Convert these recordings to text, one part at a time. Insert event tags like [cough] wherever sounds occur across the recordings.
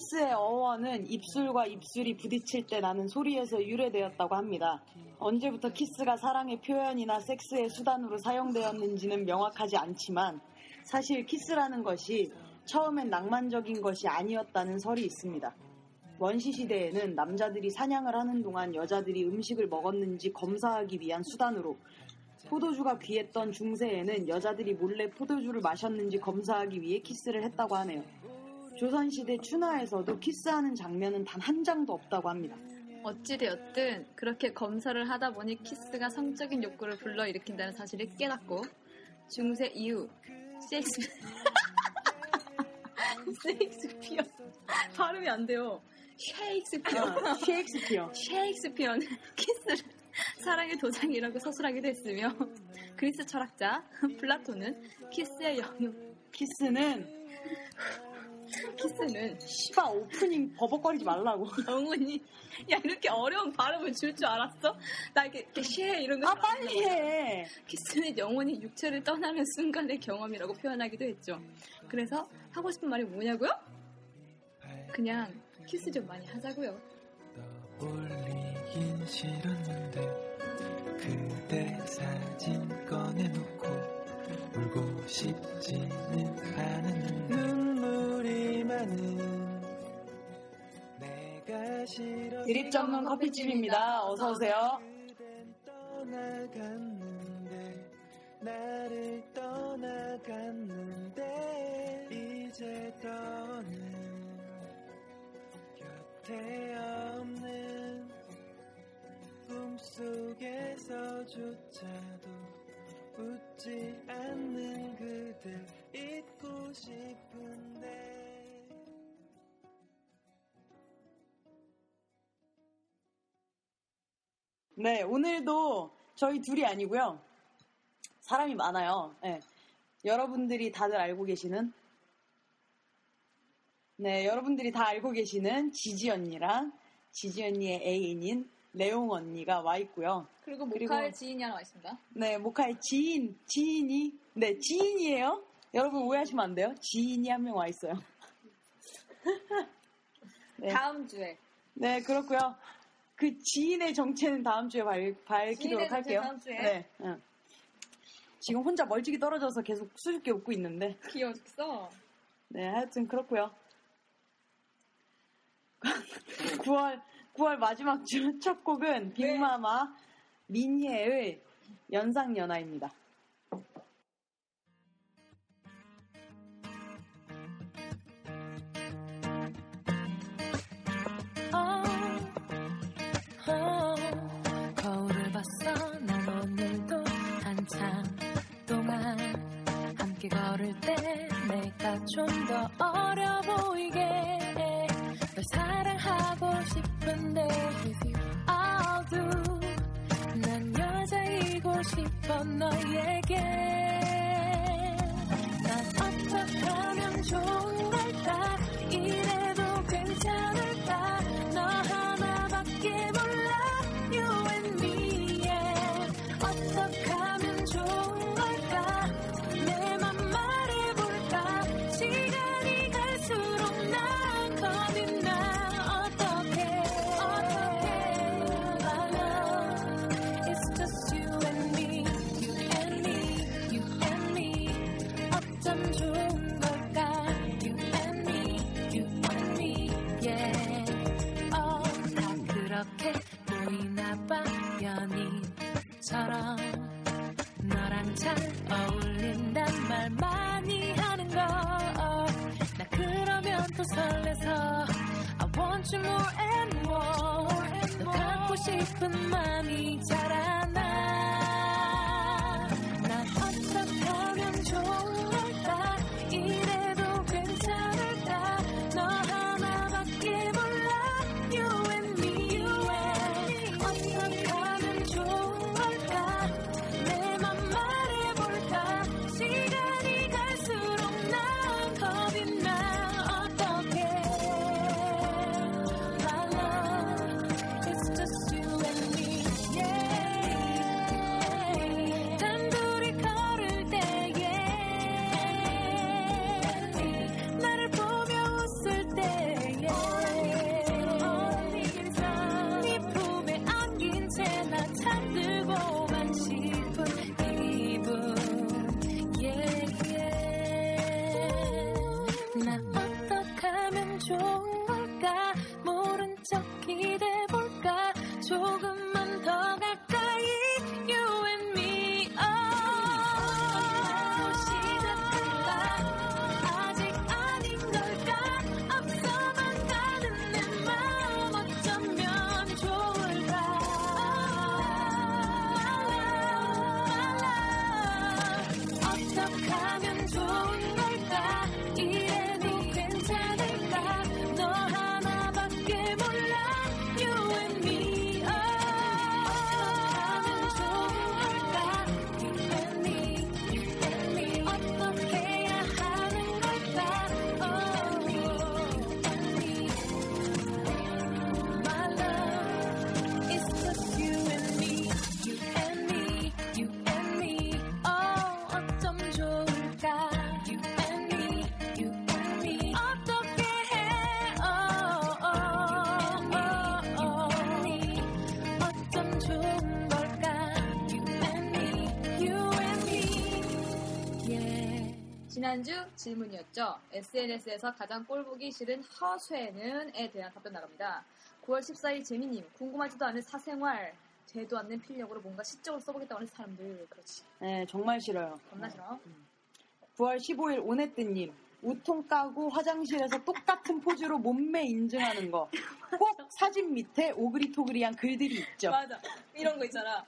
키스의 어원은 입술과 입술이 부딪힐 때 나는 소리에서 유래되었다고 합니다. 언제부터 키스가 사랑의 표현이나 섹스의 수단으로 사용되었는지는 명확하지 않지만 사실 키스라는 것이 처음엔 낭만적인 것이 아니었다는 설이 있습니다. 원시 시대에는 남자들이 사냥을 하는 동안 여자들이 음식을 먹었는지 검사하기 위한 수단으로 포도주가 귀했던 중세에는 여자들이 몰래 포도주를 마셨는지 검사하기 위해 키스를 했다고 하네요. 조선시대 춘화에서도 키스하는 장면은 단 한 장도 없다고 합니다. 어찌되었든 그렇게 검사를 하다 보니 키스가 성적인 욕구를 불러일으킨다는 사실을 깨닫고 중세 이후 셰익스 셰익스피어 [laughs] 발음이 안 돼요. 셰익스피어 아, 셰익스피어. 셰익스피어는 키스를 사랑의 도장이라고 서술하기도 했으며 그리스 철학자 플라톤은 키스의 영역 키스는 키스는 시바 오프닝 버벅거리지 말라고. [laughs] 영혼이 야 이렇게 어려운 발음을 줄 줄 알았어? 나 이렇게, 쉐 이런 거 아 빨리 해. 키스는 영혼이 육체를 떠나는 순간의 경험이라고 표현하기도 했죠. 그래서 하고 싶은 말이 뭐냐고요? 그냥 키스 좀 많이 하자고요. 떠올리긴 싫었는데 그대 사진 꺼내놓고 울고 싶지는 않았는데 드립 전문 커피집입니다. 어서 오세요. 꿈속에서조차도 웃지 않는 그댈 잊고 싶은데 네, 오늘도 저희 둘이 아니고요. 사람이 많아요. 네. 여러분들이 다들 알고 계시는 네, 여러분들이 다 알고 계시는 지지 언니랑 지지 언니의 애인인 레옹 언니가 와 있고요. 그리고 그리고- 모카의 지인이 하나 와 있습니다. 네, 모카의 지인, 지인이 네, 지인이에요. 여러분 오해하시면 안 돼요. 지인이 한 명 와 있어요. [laughs] 네. 다음 주에 네, 그렇고요. 그 지인의 정체는 다음 주에 밝, 밝히도록 할게요. 다음 주에? 네. 응. 지금 혼자 멀찍이 떨어져서 계속 수줍게 웃고 있는데. 귀여워 죽겠어. 네, 하여튼 그렇고요. [laughs] 9월 9월 마지막 주 첫 곡은 빅마마 민희의 연상연하입니다. 함께 걸을 때 내가 좀 더 어려 보이게 널 사랑하고 싶은데 if you all do. 난 여자이고 싶어 너에게. 난 어떻게 하면 좋을까 지난주 질문이었죠. SNS에서 가장 꼴보기 싫은 허쇠는에 대한 답변 나갑니다. 9월 14일 재민님 궁금하지도 않은 사생활 되도 않는 필력으로 뭔가 시적으로 써보겠다고 하는 사람들 그렇지 네, 정말 싫어요. 겁나 싫어. 9월 15일 오네뜨님 우통 까고 화장실에서 똑같은 포즈로 몸매 인증하는 거 꼭 [laughs] 사진 밑에 오그리토그리한 글들이 있죠. 맞아 이런 거 있잖아.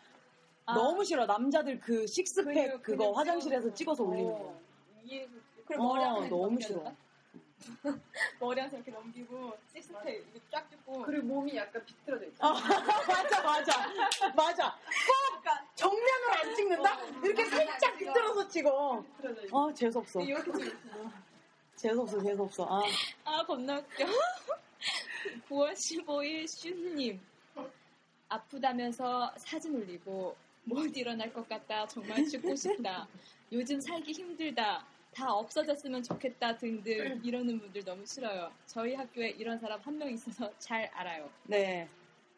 아, 너무 싫어. 남자들 그 식스팩 근육, 그거 근육 화장실에서 찍어서 올리는 거. 어, 이게 그래 어, 머리 항상 너무 싫어. [laughs] 머리 항상 이렇게 넘기고 식스팩 이렇게 쫙 찍고 그리고 몸이 약간 비틀어져 있어. 아, [laughs] 맞아, 맞아. 맞아. 꼭 정면으로 안 찍는다? 이렇게 살짝 비틀어서 찍어. 비틀어져 있어. 어, 재수 없어. 이렇게 찍고 재수 없어, 재수 없어. 아, 아 겁나 웃겨 [laughs] 9월 15일 슈님 아프다면서 사진 올리고 못 일어날 것 같다 정말 죽고 싶다 요즘 살기 힘들다 다 없어졌으면 좋겠다 등등 이러는 분들 너무 싫어요 저희 학교에 이런 사람 한 명 있어서 잘 알아요 네.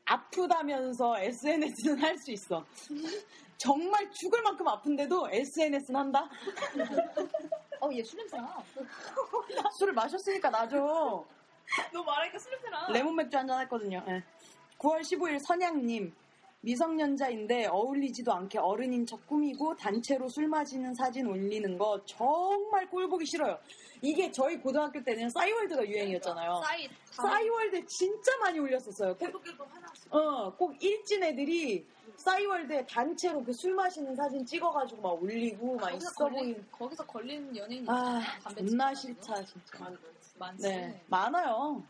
아프다면서 SNS는 할 수 있어. 정말 죽을 만큼 아픈데도 SNS는 한다? 어 얘 술 냄새나 [laughs] 술을 마셨으니까 나죠. 너 말하니까 술 냄새나 레몬 맥주 한잔 했거든요. 예. 9월 15일 선양님. 미성년자인데 어울리지도 않게 어른인 척 꾸미고 단체로 술 마시는 사진 올리는 거 정말 꼴 보기 싫어요. 이게 저희 고등학교 때는 싸이월드가 유행이었잖아요. 싸이 싸이월드 진짜 많이 올렸었어요. 꼭, 어, 꼭 일진 애들이 싸이월드에 단체로 그 술 마시는 사진 찍어가지고 막 올리고 막 있어 걸린, 보인. 거기서 걸린 연예인이 아, 존나. 싫다, 진짜. 많지 네, 많아요.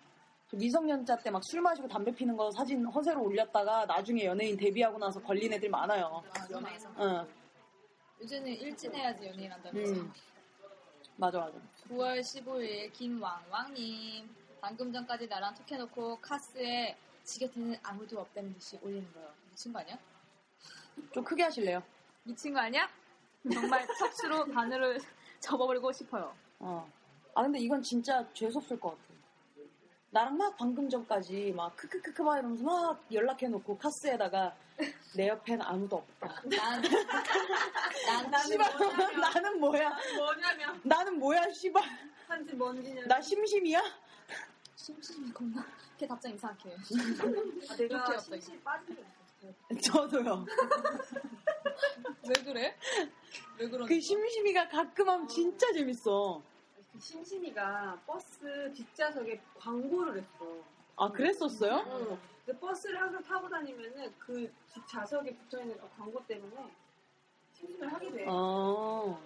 저 미성년자 때 막 술 마시고 담배 피는 거 사진 허세로 올렸다가 나중에 연예인 데뷔하고 나서 걸린 애들 많아요. 아, 연예에서 응, 요즘은 일진해야지 연예인 한다면서 음. 맞아, 맞아. 9월 15일 김왕왕님 방금 전까지 나랑 톡해놓고 카스에 지 곁에는 아무도 없다는 듯이 올리는 거예요 미친 거 아니야? 좀 크게 하실래요? 미친 거 아니야? 정말 척수로 바늘을 [laughs] 접어버리고 싶어요 어. 아, 근데 이건 진짜 재수없을 것 같아. 나랑 막 방금 전까지 막 크크크크 막 이러면서 막 연락해놓고 카스에다가 [laughs] 내 옆엔 아무도 없다. 난, 난 씨발, 나는 뭐야? 뭐냐면 나는 뭐야, 씨발. 한지 먼지냐. 나 심심이야? 심심이 겁나 걔 답장 이상하게. [laughs] 아, 내가 심심이 빠진 적 있어. 저도요. [laughs] 왜 그래? 왜 그러는 그 심심이가 가끔 하면 진짜 재밌어. 그 심심이가 버스 뒷좌석에 광고를 했어. 아, 그랬었어요? 어. 근데 버스를 항상 타고 다니면은 그 뒷좌석에 붙어있는 그 광고 때문에 심심을 하게 돼. 어.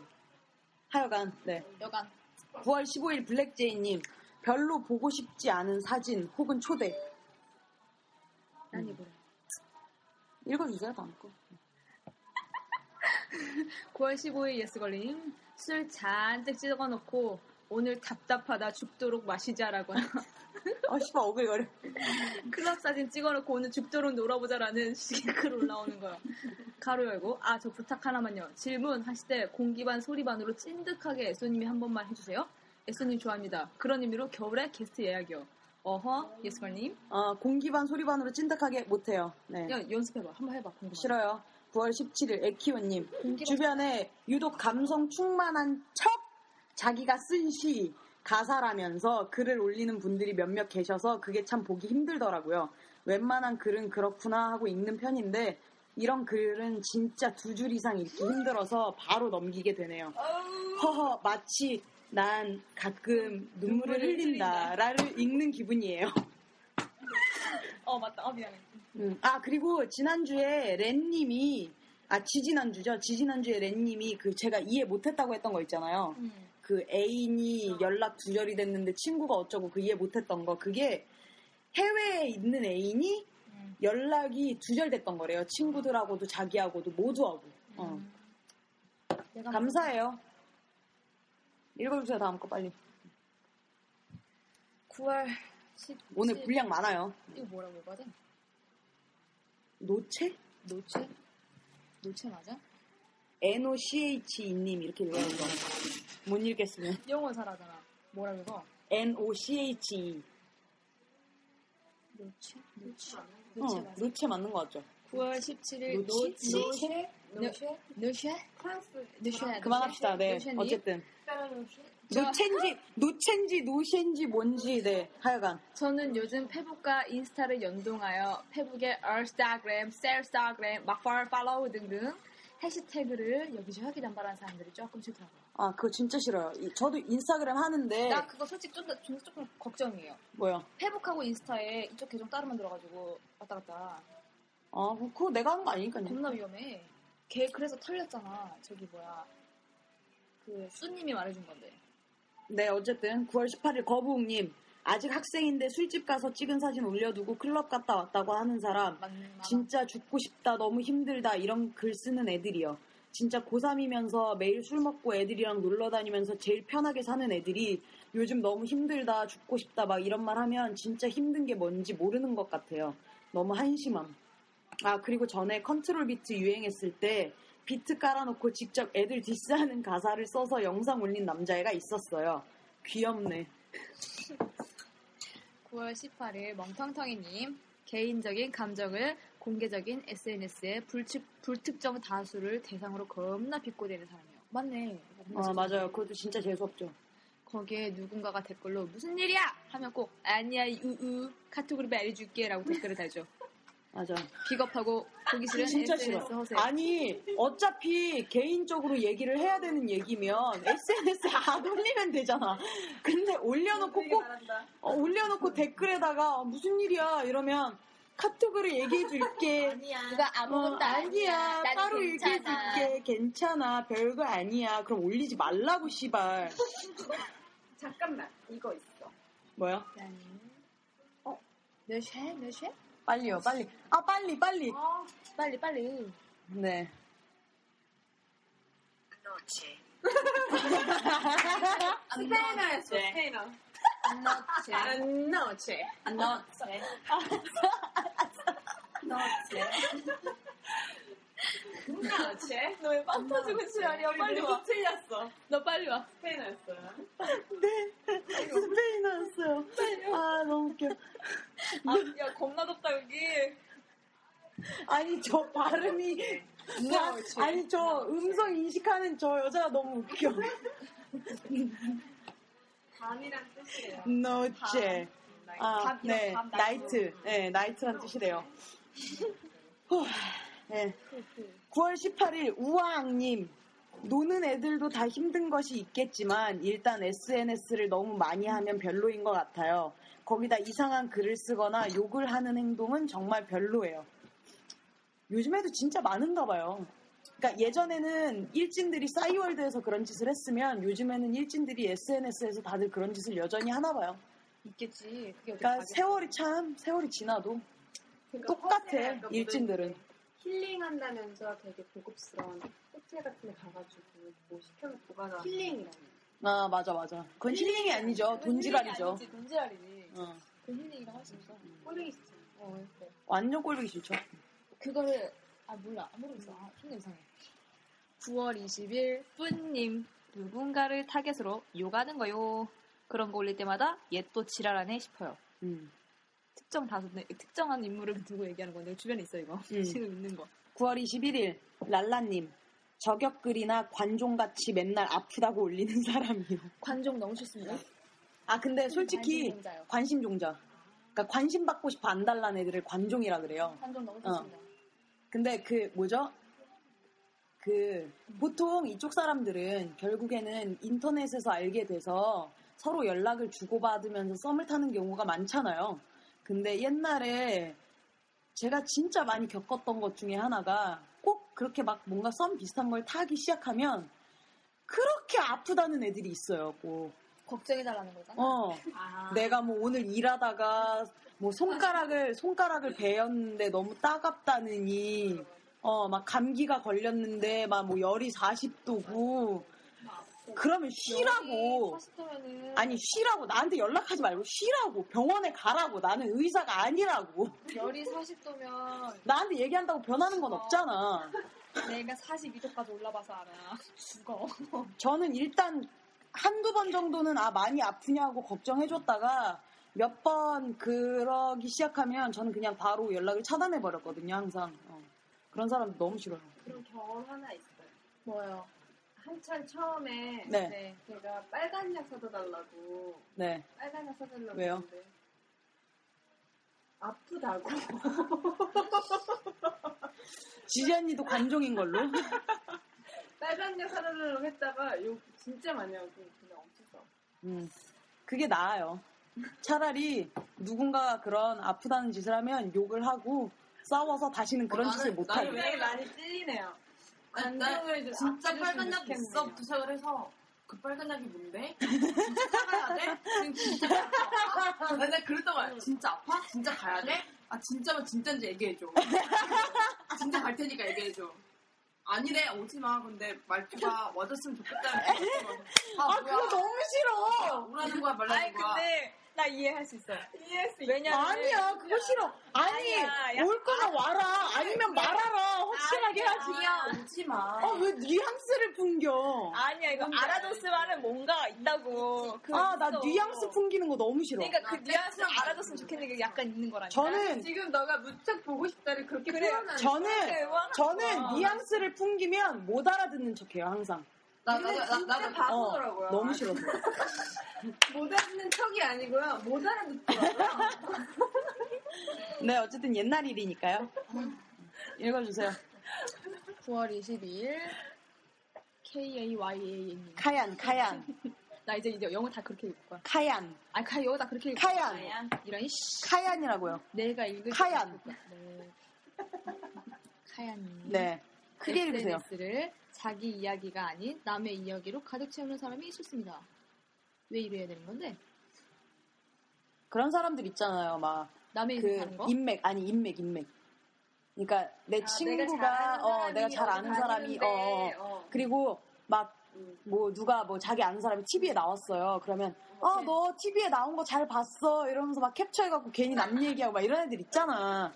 하여간, 네. 여간. 9월 15일 블랙제이님, 별로 보고 싶지 않은 사진 혹은 초대. 난 이거래. 읽어주세요, 다음 거. 9월 15일 예스걸림. 술 잔뜩 찍어놓고 오늘 답답하다 죽도록 마시자라고 아, 씨발, 어글거려. 클럽 사진 찍어놓고 오늘 죽도록 놀아보자라는 식의 글 올라오는 거야. 가로 열고 아 저 부탁 하나만요. 질문 하실 때 공기반 소리반으로 찐득하게 애쏘님이 한 번만 해주세요. 애쏘님 좋아합니다. 그런 의미로 겨울에 게스트 예약이요. 어허 예스걸님. 아, 공기반 소리반으로 찐득하게 못해요. 네. 야 연습해봐. 한번 해봐. 공기반. 싫어요. 9월 17일 에키오님. 주변에 유독 감성 충만한 척 자기가 쓴 시 가사라면서 글을 올리는 분들이 몇몇 계셔서 그게 참 보기 힘들더라고요. 웬만한 글은 그렇구나 하고 읽는 편인데 이런 글은 진짜 두 줄 이상 읽기 힘들어서 바로 넘기게 되네요. 허허 마치 난 가끔 눈물을 흘린다라를 읽는 기분이에요. 어 맞다. 어 미안해. 음, 아 그리고 지난주에 렌님이 아 지지난주죠. 지지난주에 렌님이 그 제가 이해 못했다고 했던 거 있잖아요. 음. 그 애인이 연락 두절이 됐는데 친구가 어쩌고 그 이해 못했던 거 그게 해외에 있는 애인이 음. 연락이 두절됐던 거래요. 친구들하고도 자기하고도 모두하고. 어. 내가 감사해요. 읽어주세요 다음 거 빨리. 9월 10. 오늘 분량 많아요. 이거 뭐라고 읽어야 돼? 노체? 노체? 노체 맞아? N-O-C-H-E님 이렇게 읽어요. 이거. 못 읽겠으면. 영어 잘하잖아. 뭐라고 읽어? N-O-C-H-E. 노체? 노체? 어, 노체 맞아? 노체 맞는 거 같죠? 9월 17일 노치? 노체? 노쉐? 노체? 프랑스 노체? 그만합시다. 네. 어쨌든. 노체인지, 노체인지, 노시인지 뭔지, 네. 하여간. 저는 요즘 페북과 인스타를 연동하여 페북의 얼스타그램, 셀스타그램, 막팔 팔로우 등등 해시태그를 여기저기 남발하는 사람들이 조금 싫더라고요. 아, 그거 진짜 싫어요. 이- 저도 인스타그램 하는데, 나 그거 솔직히 좀, 더- 좀 조금 걱정이에요. 뭐요? 페북하고 인스타에 이쪽 계정 따로 만들어가지고 왔다 갔다 아, 뭐 그거 내가 하는 거 아니니까요. 겁나 위험해. 걔 그래서 털렸잖아. 저기 뭐야 그 수님이 말해준 건데. 네, 어쨌든 9월 18일 거부웅님. 아직 학생인데 술집 가서 찍은 사진 올려두고 클럽 갔다 왔다고 하는 사람. 말. 진짜 죽고 싶다, 너무 힘들다, 이런 글 쓰는 애들이요. 진짜 고3이면서 매일 술 먹고 애들이랑 놀러 다니면서 제일 편하게 사는 애들이 요즘 너무 힘들다, 죽고 싶다, 막 이런 말 하면 진짜 힘든 게 뭔지 모르는 것 같아요. 너무 한심함. 아, 그리고 전에 컨트롤 비트 유행했을 때 비트 깔아놓고 직접 애들 디스하는 가사를 써서 영상 올린 남자애가 있었어요. 귀엽네. [laughs] 9월 18일 멍텅텅이님 개인적인 감정을 공개적인 SNS에 불특, 불특정 다수를 대상으로 겁나 비꼬대는 사람이요. 맞네. 아, 맞아요. 그것도 진짜 재수없죠. 거기에 누군가가 댓글로 무슨 일이야 하면 꼭 아니야 우우 카톡으로 말해줄게 라고 댓글을 달죠. [laughs] 맞아. 비겁하고 보기 싫은 진짜 SNS 싫어. 허세. 아니, 어차피 개인적으로 얘기를 해야 되는 얘기면 SNS에 안 올리면 되잖아. 근데 올려놓고 꼭, 어, 올려놓고 댓글에다가 어, 무슨 일이야 이러면 카톡으로 얘기해 줄게. [laughs] 누가 어, 아니야. 따로 얘기해 줄게. 괜찮아. 별거 아니야. 그럼 올리지 말라고, 씨발. [laughs] 잠깐만 이거 있어. 뭐야? 어? 몇 시? 몇 시? 빨리요, 빨리. 아, 빨리, 빨리. 어, 빨리 빨리. 네. [laughs] 스페인어였어 스페인어. 안너체. 안너체. 안너체. 안너체. 너왜 빵 터지고 지랄이야? 빨리 와. 틀렸어. 너 빨리 와. 스페인어였어요. 네. 스페인어였어요. 아, 너무 웃겨. 아, 야 겁나 덥다 여기. 아니, 저 발음이. 다- 아니, 저 음성 인식하는 저 여자가 너무 웃겨. 밤이란 뜻이에요. 노체. 아, 밤, 네, 밤 나이트. 네, 나이트란 뜻이래요. [laughs] 후, 네. 9월 18일 우아학님. 노는 애들도 다 힘든 것이 있겠지만 일단 SNS를 너무 많이 하면 별로인 것 같아요. 거기다 이상한 글을 쓰거나 욕을 하는 행동은 정말 별로예요. 요즘에도 진짜 많은가 봐요. 그러니까 예전에는 일진들이 싸이월드에서 그런 짓을 했으면 요즘에는 일진들이 SNS에서 다들 그런 짓을 여전히 하나 봐요. 있겠지. 그러니까. 세월이 참 세월이 지나도 그러니까 똑같아 일진들은. 힐링한다면서 되게 고급스러운 호텔 같은 데 가가지고 뭐 시켜놓고 가나 힐링이라는 아 맞아 맞아. 그건 힐링이 아니죠. 돈지랄이죠. 아니지, 돈지랄이지. 어, 그 힐링이라고 할수 없어. 꼴보기 싫죠. 어. 완전 꼴보기 싫죠. 그거를 아 몰라 안 모르겠어. 아, 흉내 이상해. 9월 20일 뿌님 누군가를 타겟으로 욕하는 거요. 그런 거 올릴 때마다 얘 또 지랄하네 싶어요. 음. 특정 다수 특정한 인물을 두고 얘기하는 건데 주변에 있어 이거 음. 지금 있는 거. 9월 21일 랄라님 저격글이나 관종같이 맨날 아프다고 올리는 사람이요. 관종 너무 싫습니다. 아 근데 솔직히. 관심종자. 그러니까 관심 받고 싶어 안 달라는 애들을 관종이라 그래요. 관종 너무 어. 싫습니다. 근데 그 뭐죠? 그 보통 이쪽 사람들은 결국에는 인터넷에서 알게 돼서 서로 연락을 주고받으면서 썸을 타는 경우가 많잖아요. 근데 옛날에 제가 진짜 많이 겪었던 것 중에 하나가 꼭 그렇게 막 뭔가 썸 비슷한 걸 타기 시작하면 그렇게 아프다는 애들이 있어요. 꼭. 걱정해달라는 거잖아. 어, 아, 내가 뭐 오늘 일하다가 뭐 손가락을 손가락을 베었는데 너무 따갑다느니 어 막 감기가 걸렸는데 막 뭐 열이 40도고. 그러면 쉬라고. 40도면은. 아니 쉬라고. 나한테 연락하지 말고 쉬라고. 병원에 가라고. 나는 의사가 아니라고. 열이 40도면. 나한테 얘기한다고 변하는 건 없잖아. 내가 42도까지 올라봐서 알아. 죽어. 저는 일단 한두 번 정도는 아 많이 아프냐고 걱정해줬다가 몇 번 그러기 시작하면 저는 그냥 바로 연락을 차단해 버렸거든요 항상 어. 그런 사람 너무 싫어요 그런 경험 하나 있어요. 뭐요? 한참 처음에 네. 제가 빨간 약 사다 달라고 네 빨간 약 사달라고 왜요? 했는데 아프다고 [laughs] 지지 언니도 관종인 걸로 [laughs] 빨간 약 사달라고 했다가 욕 진짜 많이 하고 그냥 없었어. 음, 그게 나아요 차라리 누군가가 그런 아프다는 짓을 하면 욕을 하고 싸워서 다시는 그런 어, 짓을 나는- 못하게 나는 굉장히 많이 찔리네요. 관종을 좀 진짜 빨간 약. 있어부터 시작을 해서 그 빨간 약이 뭔데? [laughs] 진짜 가야 돼? 지금 진짜 아파? 맨날 그랬던 거야. 진짜 아파? 진짜 가야 돼? 아 진짜면 진짜인지 얘기해줘. [laughs] 진짜 갈 테니까 얘기해줘. 아니래 오지 마. 근데 말투가 [laughs] 와줬으면 좋겠다는 게 아, 아? 그거 너무 싫어 뭐라는 거야 말라는 아니 거야. 근데 나 이해할 수 있어. 이해할 수 있어. 왜냐면 아니야 그거 싫어 아니 아니야, 야, 올 거면 와라 아니면 말아라 확실하게 하지 아니야 오지 마. 아, 왜 뉘앙스를 풍겨? 아니야 이거 알아줬으면은 뭔가 있다고. 그거 아, 나 있어. 뉘앙스 풍기는 거 너무 싫어. 그러니까 그 뉘앙스를 알아줬으면 좋겠는 게 약간 있는 거라니까. 저는, 지금 너가 무척 보고 싶다를 그렇게 그래, 표현하는 저는, 저는. 뉘앙스를 풍기면 못 알아듣는 척해요, 항상. 나, 근데 나, 나도 바보더라고요. 너무 싫어서. 못 알아듣는 척이 아니고요. 못 알아듣더라고요. 네, 어쨌든 옛날 일이니까요. 읽어주세요. 9월 22일 K-A-Y-A-N. 카얀, 카얀, [laughs] 나 이제 이제 영어 다 그렇게 읽을 거야. 카얀, 아, 카 영어 다 그렇게 읽을 카얀. 거야. 이런 씨. 카얀이라고요. 내가 읽을 카얀. 때 네. 카얀님. 네. 크게 읽으세요. SNS를 자기 이야기가 아닌 남의 이야기로 가득 채우는 사람이 있었습니다. 왜 이래야 되는 건데? 그런 사람들 있잖아요, 막. 남의 그, 거? 인맥, 아니, 인맥, 인맥. 그러니까, 내 아, 친구가, 어, 내가 잘 아는 사람이, 어, 어, 어. 그리고 막 음. 뭐 누가 뭐 자기 아는 사람이 TV에 나왔어요. 그러면 어너 TV에 나온 거 잘 봤어 이러면서 막 캡처해갖고 괜히 남 얘기하고 막 이런 애들 있잖아.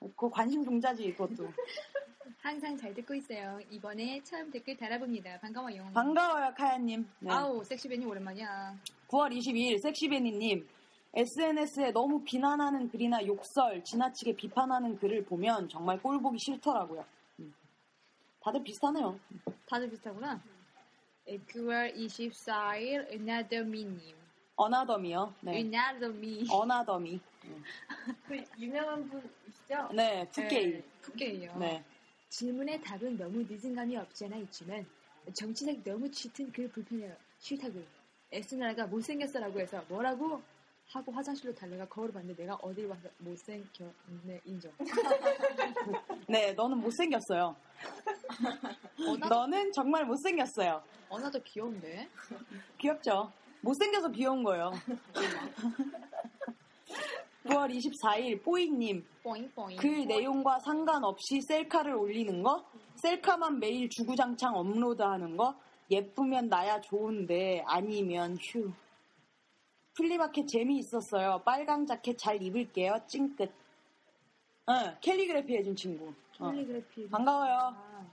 그거 관심 종자지 그것도. [laughs] 항상 잘 듣고 있어요. 이번에 처음 댓글 달아봅니다. 반가워요. 반가워요 카야님. 네. 아우 섹시벤이 오랜만이야. 9월 22일 섹시베니님 SNS에 너무 비난하는 글이나 욕설, 지나치게 비판하는 글을 보면 정말 꼴 보기 싫더라고요. 음. 다들 비슷하네요. 다들 비슷하구나. 네, 9월 24일 은하더미님 어나더미요. 네. 위나더미. 어나더미. 그 유명한 분이시죠? 네, 풋게이. 네, 풋게이요. 네. 질문의 답은 너무 늦은 감이 없지 않아 있지만 정치색 너무 짙은 글 불편해요. 싫다고. 에스나가 못생겼어라고 해서 뭐라고 하고 화장실로 달려가 거울을 봤는데 내가 어딜 봐서 못생겼네 인정. [laughs] 네, 너는 못생겼어요. 너는 정말 못생겼어요. 어나도 귀여운데. 귀엽죠? 못생겨서 귀여운 거예요. [laughs] 9월 24일 뽀이님 뽀잉 뽀잉. 글 내용과 상관없이 셀카를 올리는 거, 셀카만 매일 주구장창 업로드하는 거, 예쁘면 나야 좋은데 아니면 휴. 플리마켓 재미있었어요. 빨강 자켓 잘 입을게요. 찡긋. 응, 캘리그래피 해준 친구. 어. 캘리그래피. 반가워요. 아,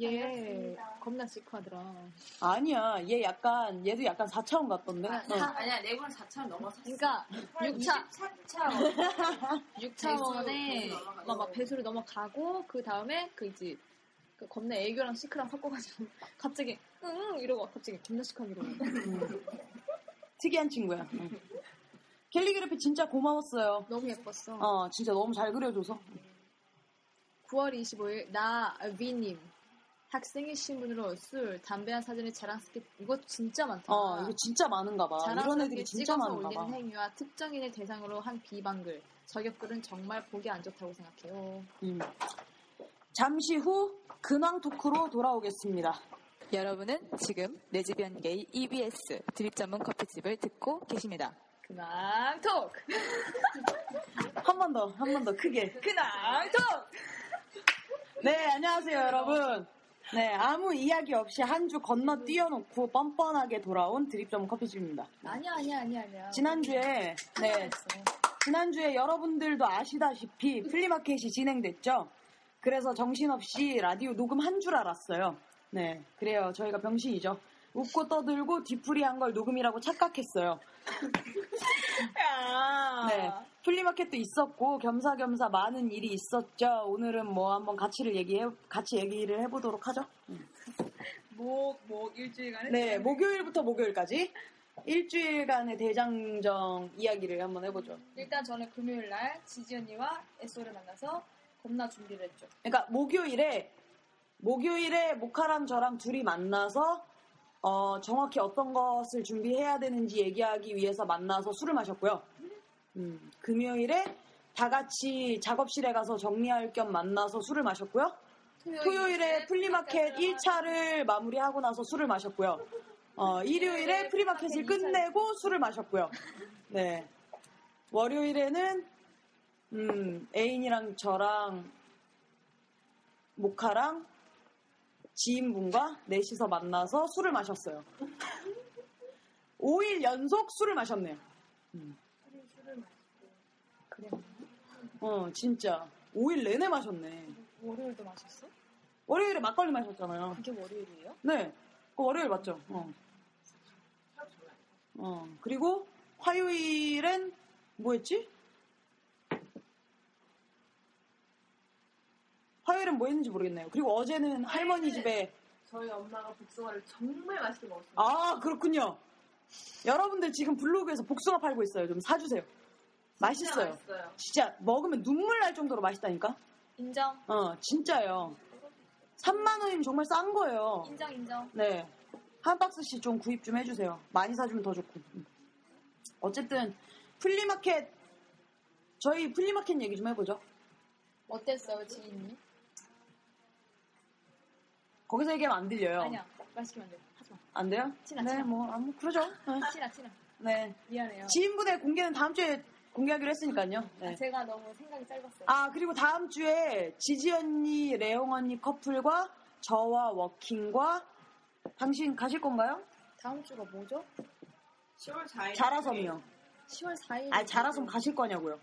얘 반갑습니다. 겁나 시크하더라. 아니야, 얘 약간 얘도 약간 4차원 같던데. 아, 어. 사- 아니야 내분 4차 넘어섰어. 그러니까 6차 24차. 6차원에 배수 넘어가고. 막, 막 배수를 넘어가고 그 다음에 그 이제 그 겁나 애교랑 시크랑 섞어가지고 [laughs] 갑자기 응 이러고 갑자기 겁나 시크하게 이러고 음. 특이한 친구야. 응. 캘리그래피 진짜 고마웠어요. 너무 예뻤어. 어, 진짜 너무 잘 그려줘서. 9월 25일 나 위님 학생의 신분으로 술, 담배 한 사진을 자랑스럽게 이거 진짜 많다. 어, 이거 진짜 많은가 봐. 이런 자랑스럽게 애들이 진짜 찍어서 많은가 올리는 봐. 행위와 특정인을 대상으로 한 비방글 저격글은 정말 보기 안 좋다고 생각해요. 음. 잠시 후 근황 토크로 돌아오겠습니다. 여러분은 지금 레즈비언 게이 EBS 드립 전문 커피집을 듣고 계십니다. 근황 톡! [laughs] 한번 더, 한 번 더 크게. 근황 톡! 네, 안녕하세요, 여러분. 네, 아무 이야기 없이 한 주 건너 뛰어놓고 뻔뻔하게 돌아온 드립점 커피집입니다. 아니야 아니야 아니야 아니야. 지난주에, 네, 지난주에 여러분들도 아시다시피 플리마켓이 진행됐죠? 그래서 정신없이 라디오 녹음 한 줄 알았어요. 네, 그래요. 저희가 병신이죠. 웃고 떠들고 뒤풀이 한 걸 녹음이라고 착각했어요. [laughs] 네, 플리마켓도 있었고 겸사겸사 많은 일이 있었죠. 오늘은 뭐 한번 가치를 얘기해 같이 얘기를 해보도록 하죠. 목, 목 일주일간에 네, 목요일부터 목요일까지 일주일간의 대장정 이야기를 한번 해보죠. 일단 저는 금요일 날 지지 언니와 에소를 만나서 겁나 준비를 했죠. 그러니까 목요일에 목요일에 모카랑 저랑 둘이 만나서 어, 정확히 어떤 것을 준비해야 되는지 얘기하기 위해서 만나서 술을 마셨고요. 음, 금요일에 다 같이 작업실에 가서 정리할 겸 만나서 술을 마셨고요. 토요일에 플리마켓 1차를 마무리하고 나서 술을 마셨고요. 어, 일요일에 프리마켓을 끝내고 술을 마셨고요. [laughs] 네. 월요일에는 음, 애인이랑 저랑 모카랑 지인분과 넷이서 만나서 술을 마셨어요. [laughs] 5일 연속 술을 마셨네요. 음. 그래. 어, 진짜. 5일 내내 마셨네. 월요일도 마셨어? 월요일에 막걸리 마셨잖아요. 그게 월요일이에요? 네. 그 월요일 맞죠? 어. 어. 그리고 화요일엔 뭐 했지? 화요일엔 뭐 했는지 모르겠네요. 그리고 어제는 할머니 집에 저희 엄마가 복숭아를 정말 맛있게 먹었어요. 아, 그렇군요. 여러분들 지금 블로그에서 복숭아 팔고 있어요. 좀 사주세요. 맛있어요. 진짜 맛있어요. 진짜 먹으면 눈물 날 정도로 맛있다니까? 인정. 어, 진짜요. 3만 원이면 정말 싼 거예요. 인정 인정. 네. 한 박스씩 좀 구입 좀 해주세요. 많이 사주면 더 좋고. 음. 어쨌든, 플리마켓, 저희 플리마켓 얘기 좀 해보죠. 어땠어요 지인님? 거기서 얘기하면 안 들려요. 아니야 맛있게 만들. 하지 마. 안 돼요? 친아, 네, 친아. 뭐, 아무, 그러죠. 네. 친아 친아. 네. 미안해요. 지인분의 공개는 다음 주에 공개하기로 했으니까요. 아, 네. 제가 너무 생각이 짧았어요. 아, 그리고 다음 주에 지지 언니, 레옹 언니 커플과 저와 워킹과 당신 가실 건가요? 다음 주가 뭐죠? 10월 4일. 자라섬이요. 10월 4일. 아, 자라섬 가실 거냐고요.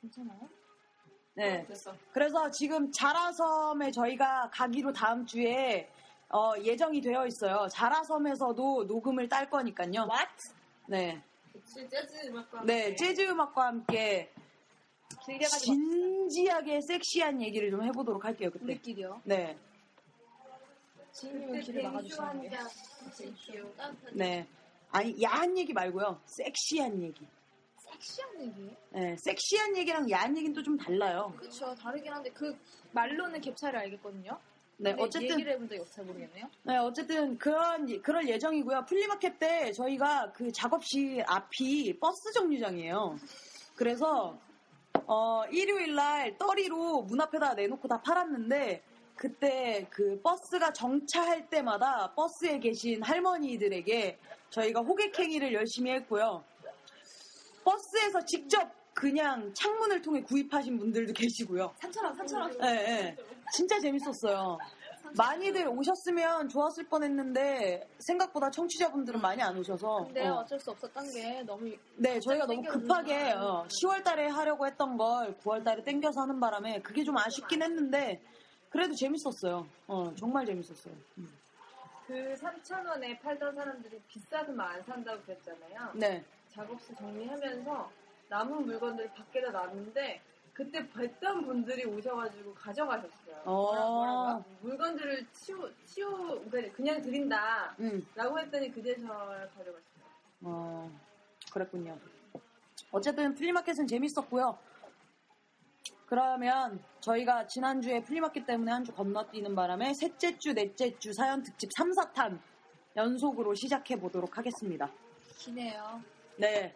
괜찮아요? 네. 됐어. 그래서 지금 자라섬에 저희가 가기로 다음 주에 어, 예정이 되어 있어요. 자라섬에서도 녹음을 딸 거니까요. What? 네. 그치, 재즈 음악과. 네, 재즈 음악과 함께. 진지하게 섹시한 얘기를 좀 해보도록 할게요, 그때. 우리끼리요. 네. 지인님은 길을 막아주시는데. 네. 아니 야한 얘기 말고요. 섹시한 얘기. 섹시한 얘기? 네, 섹시한 얘기랑 야한 얘기는 또 좀 달라요. 그쵸, 다르긴 한데 그 말로는 갭 차이를 알겠거든요. 네, 어쨌든 얘기를 해본 적이 없어 모르겠네요. 네, 어쨌든 그런 예- 그럴 예정이고요. 플리마켓 때 저희가 그 작업실 앞이 버스 정류장이에요. 그래서 어, 일요일 날 떨이로 문 앞에다 내놓고 다 팔았는데 그때 그 버스가 정차할 때마다 버스에 계신 할머니들에게 저희가 호객행위를 열심히 했고요. 버스에서 직접 그냥 창문을 통해 구입하신 분들도 계시고요. 3,000원, 3,000원. 네, 네. 진짜 재밌었어요. 많이들 오셨으면 좋았을 뻔했는데 생각보다 청취자분들은 많이 안 오셔서 근데 어. 어. 쩔수 없었던 게 너무 네 저희가 너무 급하게 어, 10월달에 하려고 했던 걸 9월달에 땡겨서 하는 바람에 그게 좀 아쉽긴 했는데 그래도 재밌었어요. 어, 정말 재밌었어요. 음. 그 3,000원에 팔던 사람들이 비싸서만 안 산다고 그랬잖아요. 네. 작업실 정리하면서 남은 물건들을 밖에다 놨는데 그때 뵀던 분들이 오셔가지고 가져가셨어요. 뭐라, 뭐라고요? 물건들을 치우, 치우, 그러니까 그냥 드린다. 음. 라고 했더니 그제서 가져갔어요. 어, 그랬군요. 어쨌든 플리마켓은 재밌었고요. 그러면 저희가 지난주에 플리마켓 때문에 한 주 건너뛰는 바람에 셋째 주, 넷째 주 사연 특집 3, 4탄 연속으로 시작해 보도록 하겠습니다. 기네요. 네.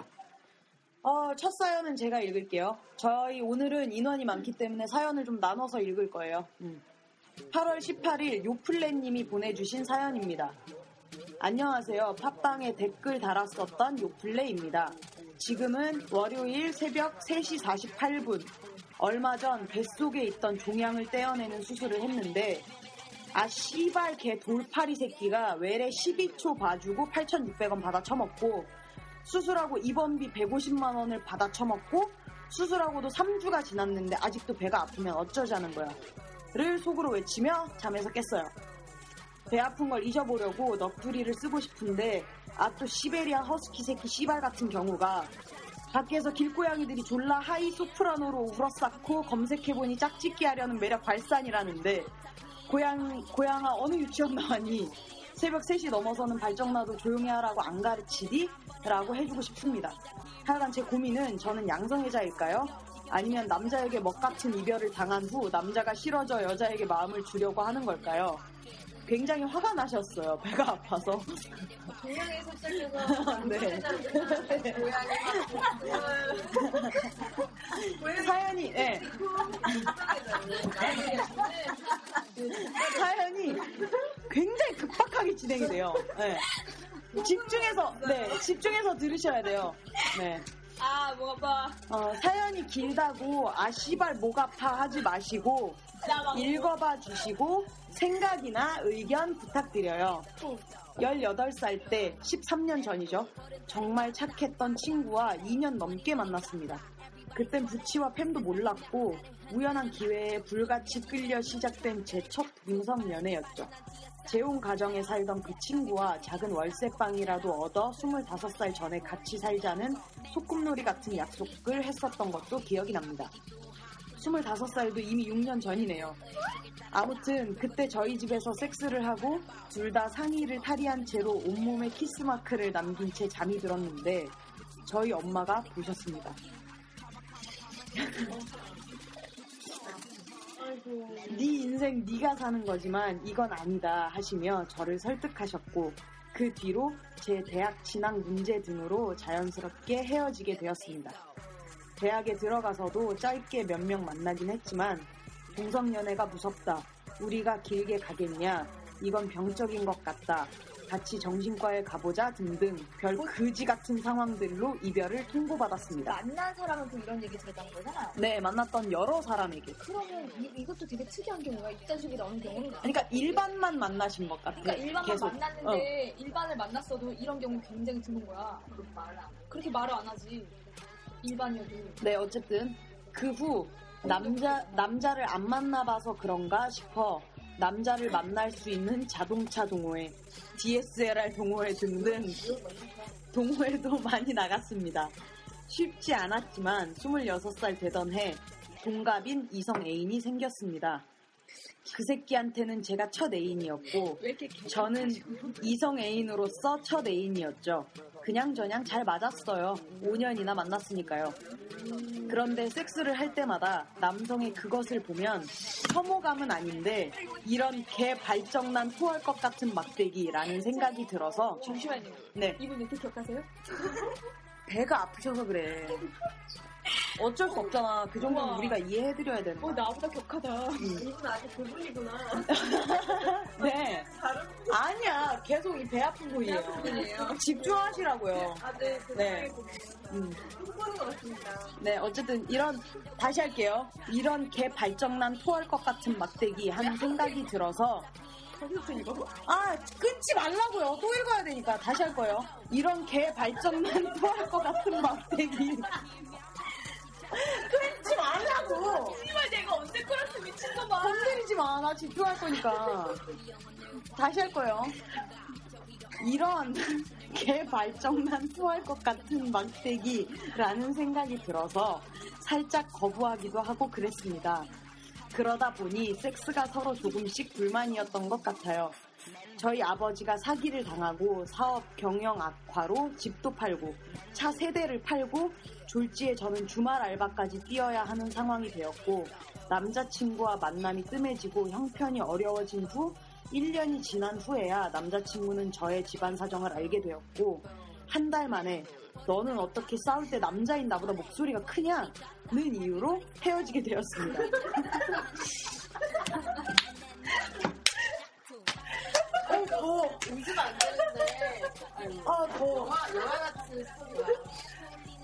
어, 첫 사연은 제가 읽을게요. 저희 오늘은 인원이 많기 때문에 사연을 좀 나눠서 읽을 거예요. 음. 8월 18일 요플레님이 보내주신 사연입니다. 안녕하세요. 팟빵에 댓글 달았었던 요플레입니다. 지금은 월요일 새벽 3시 48분. 얼마 전 뱃속에 있던 종양을 떼어내는 수술을 했는데 아 씨발 개 돌팔이 새끼가 외래 12초 봐주고 8,600원 받아 처먹고 수술하고 입원비 150만 원을 받아 처먹고 수술하고도 3주가 지났는데 아직도 배가 아프면 어쩌자는 거야. 를 속으로 외치며 잠에서 깼어요. 배 아픈 걸 잊어보려고 넋두리를 쓰고 싶은데 아 또 시베리아 허스키 새끼 씨발 같은 경우가 밖에서 길고양이들이 졸라 하이 소프라노로 울어쌓고 검색해보니 짝짓기 하려는 매력 발산이라는데 고양, 고양아 어느 유치원 나왔니? 새벽 3시 넘어서는 발정나도 조용히 하라고 안 가르치디? 라고 해주고 싶습니다. 하여간 제 고민은 저는 양성애자일까요? 아니면 남자에게 먹같은 이별을 당한 후 남자가 싫어져 여자에게 마음을 주려고 하는 걸까요? 굉장히 화가 나셨어요. 배가 아파서. 동양에서 시작해서 [laughs] 네. 고양이 사연이, 예. 사연이 굉장히 급박하게 진행이 돼요. 네. 집중해서, 네, 집중해서 들으셔야 돼요. 네. 아, 목 아파. 어, 사연이 길다고 아씨발 목 아파 하지 마시고 읽어봐 주시고 생각이나 의견 부탁드려요. 18살 때 13년 전이죠. 정말 착했던 친구와 2년 넘게 만났습니다. 그땐 부치와 팸도 몰랐고 우연한 기회에 불같이 끌려 시작된 제 첫 동성 연애였죠. 재혼 가정에 살던 그 친구와 작은 월세방이라도 얻어 25살 전에 같이 살자는 소꿉놀이 같은 약속을 했었던 것도 기억이 납니다. 25살도 이미 6년 전이네요. 아무튼 그때 저희 집에서 섹스를 하고 둘 다 상의를 탈의한 채로 온몸에 키스마크를 남긴 채 잠이 들었는데 저희 엄마가 보셨습니다. 네 인생 네가 사는 거지만 이건 아니다 하시며 저를 설득하셨고 그 뒤로 제 대학 진학 문제 등으로 자연스럽게 헤어지게 되었습니다. 대학에 들어가서도 짧게 몇 명 만나긴 했지만 동성연애가 무섭다. 우리가 길게 가겠냐. 이건 병적인 것 같다. 같이 정신과에 가보자 등등 별 그지 같은 상황들로 이별을 통보받았습니다. 만난 사람은 또 이런 얘기 들었다는 거잖아요. 네, 만났던 여러 사람에게. 그러면 이, 것도 되게 특이한 경우가 이딴 식이 나오는 경우는 그러니까 일반만 만나신 것 같아요. 그러니까 일반만 계속. 만났는데 일반을 만났어도 이런 경우 굉장히 드문 거야. 그렇게 말을 안, 그렇게 말을 안 하지. 일반이어도. 네, 어쨌든 그 후 남자 남자를 안 만나봐서 그런가 싶어 남자를 만날 수 있는 자동차 동호회, DSLR 동호회 등등 동호회도 [laughs] 많이 나갔습니다. 쉽지 않았지만 26살 되던 해 동갑인 이성 애인이 생겼습니다. 그 새끼한테는 제가 첫 애인이었고 저는 이성 애인으로서 첫 애인이었죠. 그냥저냥 잘 맞았어요. 5년이나 만났으니까요. 그런데 섹스를 할 때마다 남성의 그것을 보면 혐오감은 아닌데 이런 개 발정난 토할 것 같은 막대기라는 생각이 들어서 잠시만요. 네. 이분 이렇게 기억하세요? 배가 아프셔서 그래. 어쩔 수 없잖아. 그 정도는 우와. 우리가 이해해드려야 되는 어, 거야. 나보다 격하다. 이분 아직 그분이구나. [laughs] 네. 아니야. 계속 이 배 아픈 부위예요. 분이에요. [laughs] 집중하시라고요. 아, 네. 그 네. 생각이 음. 흉보는 것 같습니다. 네, 어쨌든 이런 다시 할게요. 이런 개 발정난 토할 것 같은 막대기 하는 생각이 들어서 아 끊지 말라고요. 또 읽어야 되니까 다시 할 거예요. 이런 개 발정난 토할 것 같은 막대기 끊지 말라고. 씨발, 내가 언제 끌었어, 미친놈아. 건드리지 마. 나 집중할 거니까. 다시 할 거예요. 이런 [laughs] 개 발정난 토할 것 같은 막대기라는 생각이 들어서 살짝 거부하기도 하고 그랬습니다. 그러다 보니 섹스가 서로 조금씩 불만이었던 것 같아요. 저희 아버지가 사기를 당하고 사업 경영 악화로 집도 팔고 차 세 대를 팔고 졸지에 저는 주말 알바까지 뛰어야 하는 상황이 되었고 남자친구와 만남이 뜸해지고 형편이 어려워진 후 1년이 지난 후에야 남자친구는 저의 집안 사정을 알게 되었고 한 달 만에 너는 어떻게 싸울 때 남자인 나보다 목소리가 크냐? 는 이유로 헤어지게 되었습니다. [laughs] 어, 더. 웃으면 안 되는데. 아, 더. 영화, 영화 같은 스토리가.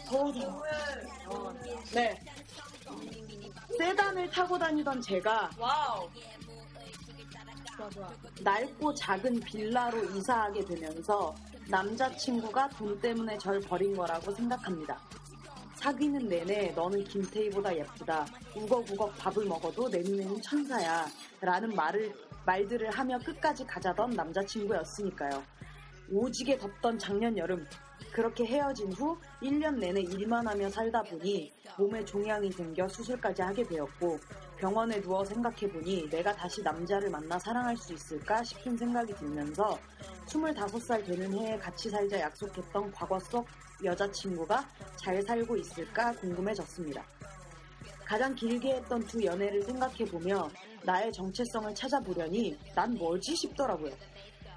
더, 더. 네. 세단을 타고 다니던 제가 wow. 낡고 작은 빌라로 이사하게 되면서 남자친구가 돈 때문에 절 버린 거라고 생각합니다. 사귀는 내내 너는 김태희보다 예쁘다. 우걱우걱 밥을 먹어도 내 눈에는 천사야. 라는 말을, 말들을 하며 끝까지 가자던 남자친구였으니까요. 오지게 덥던 작년 여름. 그렇게 헤어진 후 1년 내내 일만 하며 살다 보니 몸에 종양이 생겨 수술까지 하게 되었고 병원에 누워 생각해보니 내가 다시 남자를 만나 사랑할 수 있을까 싶은 생각이 들면서 25살 되는 해에 같이 살자 약속했던 과거 속 여자친구가 잘 살고 있을까 궁금해졌습니다. 가장 길게 했던 두 연애를 생각해보며 나의 정체성을 찾아보려니 난 뭐지 싶더라고요.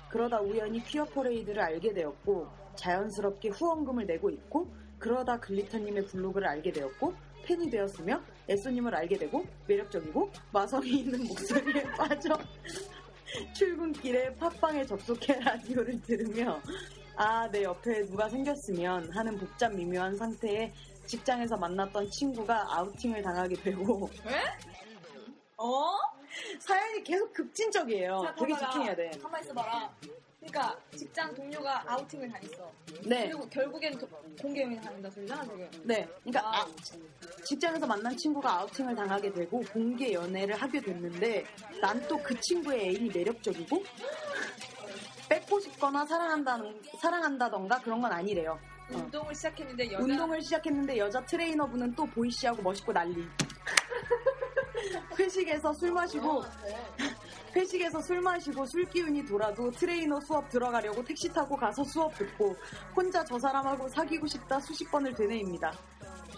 그러다 우연히 퀴어 퍼레이드를 알게 되었고 자연스럽게 후원금을 내고 있고 그러다 글리터님의 블로그를 알게 되었고 팬이 되었으며 에쏘님을 알게 되고 매력적이고 마성이 있는 목소리에 [laughs] 빠져 출근길에 팟빵에 접속해 라디오를 들으며 아 내 옆에 누가 생겼으면 하는 복잡 미묘한 상태에 직장에서 만났던 친구가 아우팅을 당하게 되고 어? 사연이 계속 급진적이에요. 자, 되게. 집중해야 돼. 가만 있어봐라. 그러니까 직장 동료가 아우팅을 당했어. 네. 그리고 결국엔 도- 공개 연애 당한다 소리잖아 지금. 네, 그러니까 아, 직장에서 만난 친구가 아우팅을 당하게 되고 공개 연애를 하게 됐는데 난 또 그 친구의 애인이 매력적이고 뺏고 싶거나 사랑한다는 사랑한다던가 그런 건 아니래요. 어. 운동을 시작했는데 여자 운동을 시작했는데 여자 트레이너분은 또 보이시하고 멋있고 난리. [laughs] 회식에서 술 마시고 회식에서 술 마시고 술 기운이 돌아도 트레이너 수업 들어가려고 택시 타고 가서 수업 듣고 혼자 저 사람하고 사귀고 싶다 수십 번을 되뇌입니다.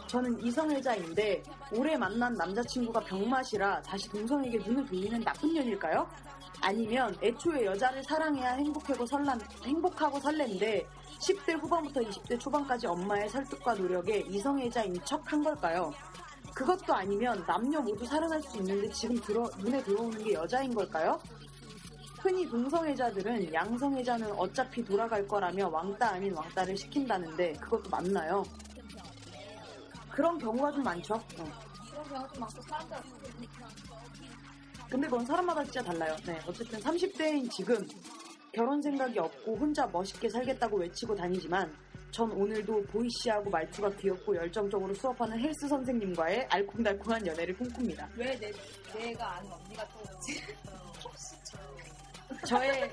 저는 이성애자인데 올해 만난 남자친구가 병맛이라 다시 동성에게 눈을 돌리는 나쁜 년일까요? 아니면 애초에 여자를 사랑해야 행복하고 설렌데 10대 후반부터 20대 초반까지 엄마의 설득과 노력에 이성애자인 척 한 걸까요? 그것도 아니면 남녀 모두 사랑할 수 있는데 지금 들어, 눈에 들어오는 게 여자인 걸까요? 흔히 동성애자들은 양성애자는 어차피 돌아갈 거라며 왕따 아닌 왕따를 시킨다는데 그것도 맞나요? 그런 경우가 좀 많죠. 어. 그런 경우가 좀 많고 사람들 근데 그건 사람마다 진짜 달라요. 네, 어쨌든 30대인 지금 결혼 생각이 없고 혼자 멋있게 살겠다고 외치고 다니지만 전 오늘도 보이시하고 말투가 귀엽고 열정적으로 수업하는 헬스 선생님과의 알콩달콩한 연애를 꿈꿉니다. 왜 내, 내가 아는 언니가 또 오지? [laughs] 저의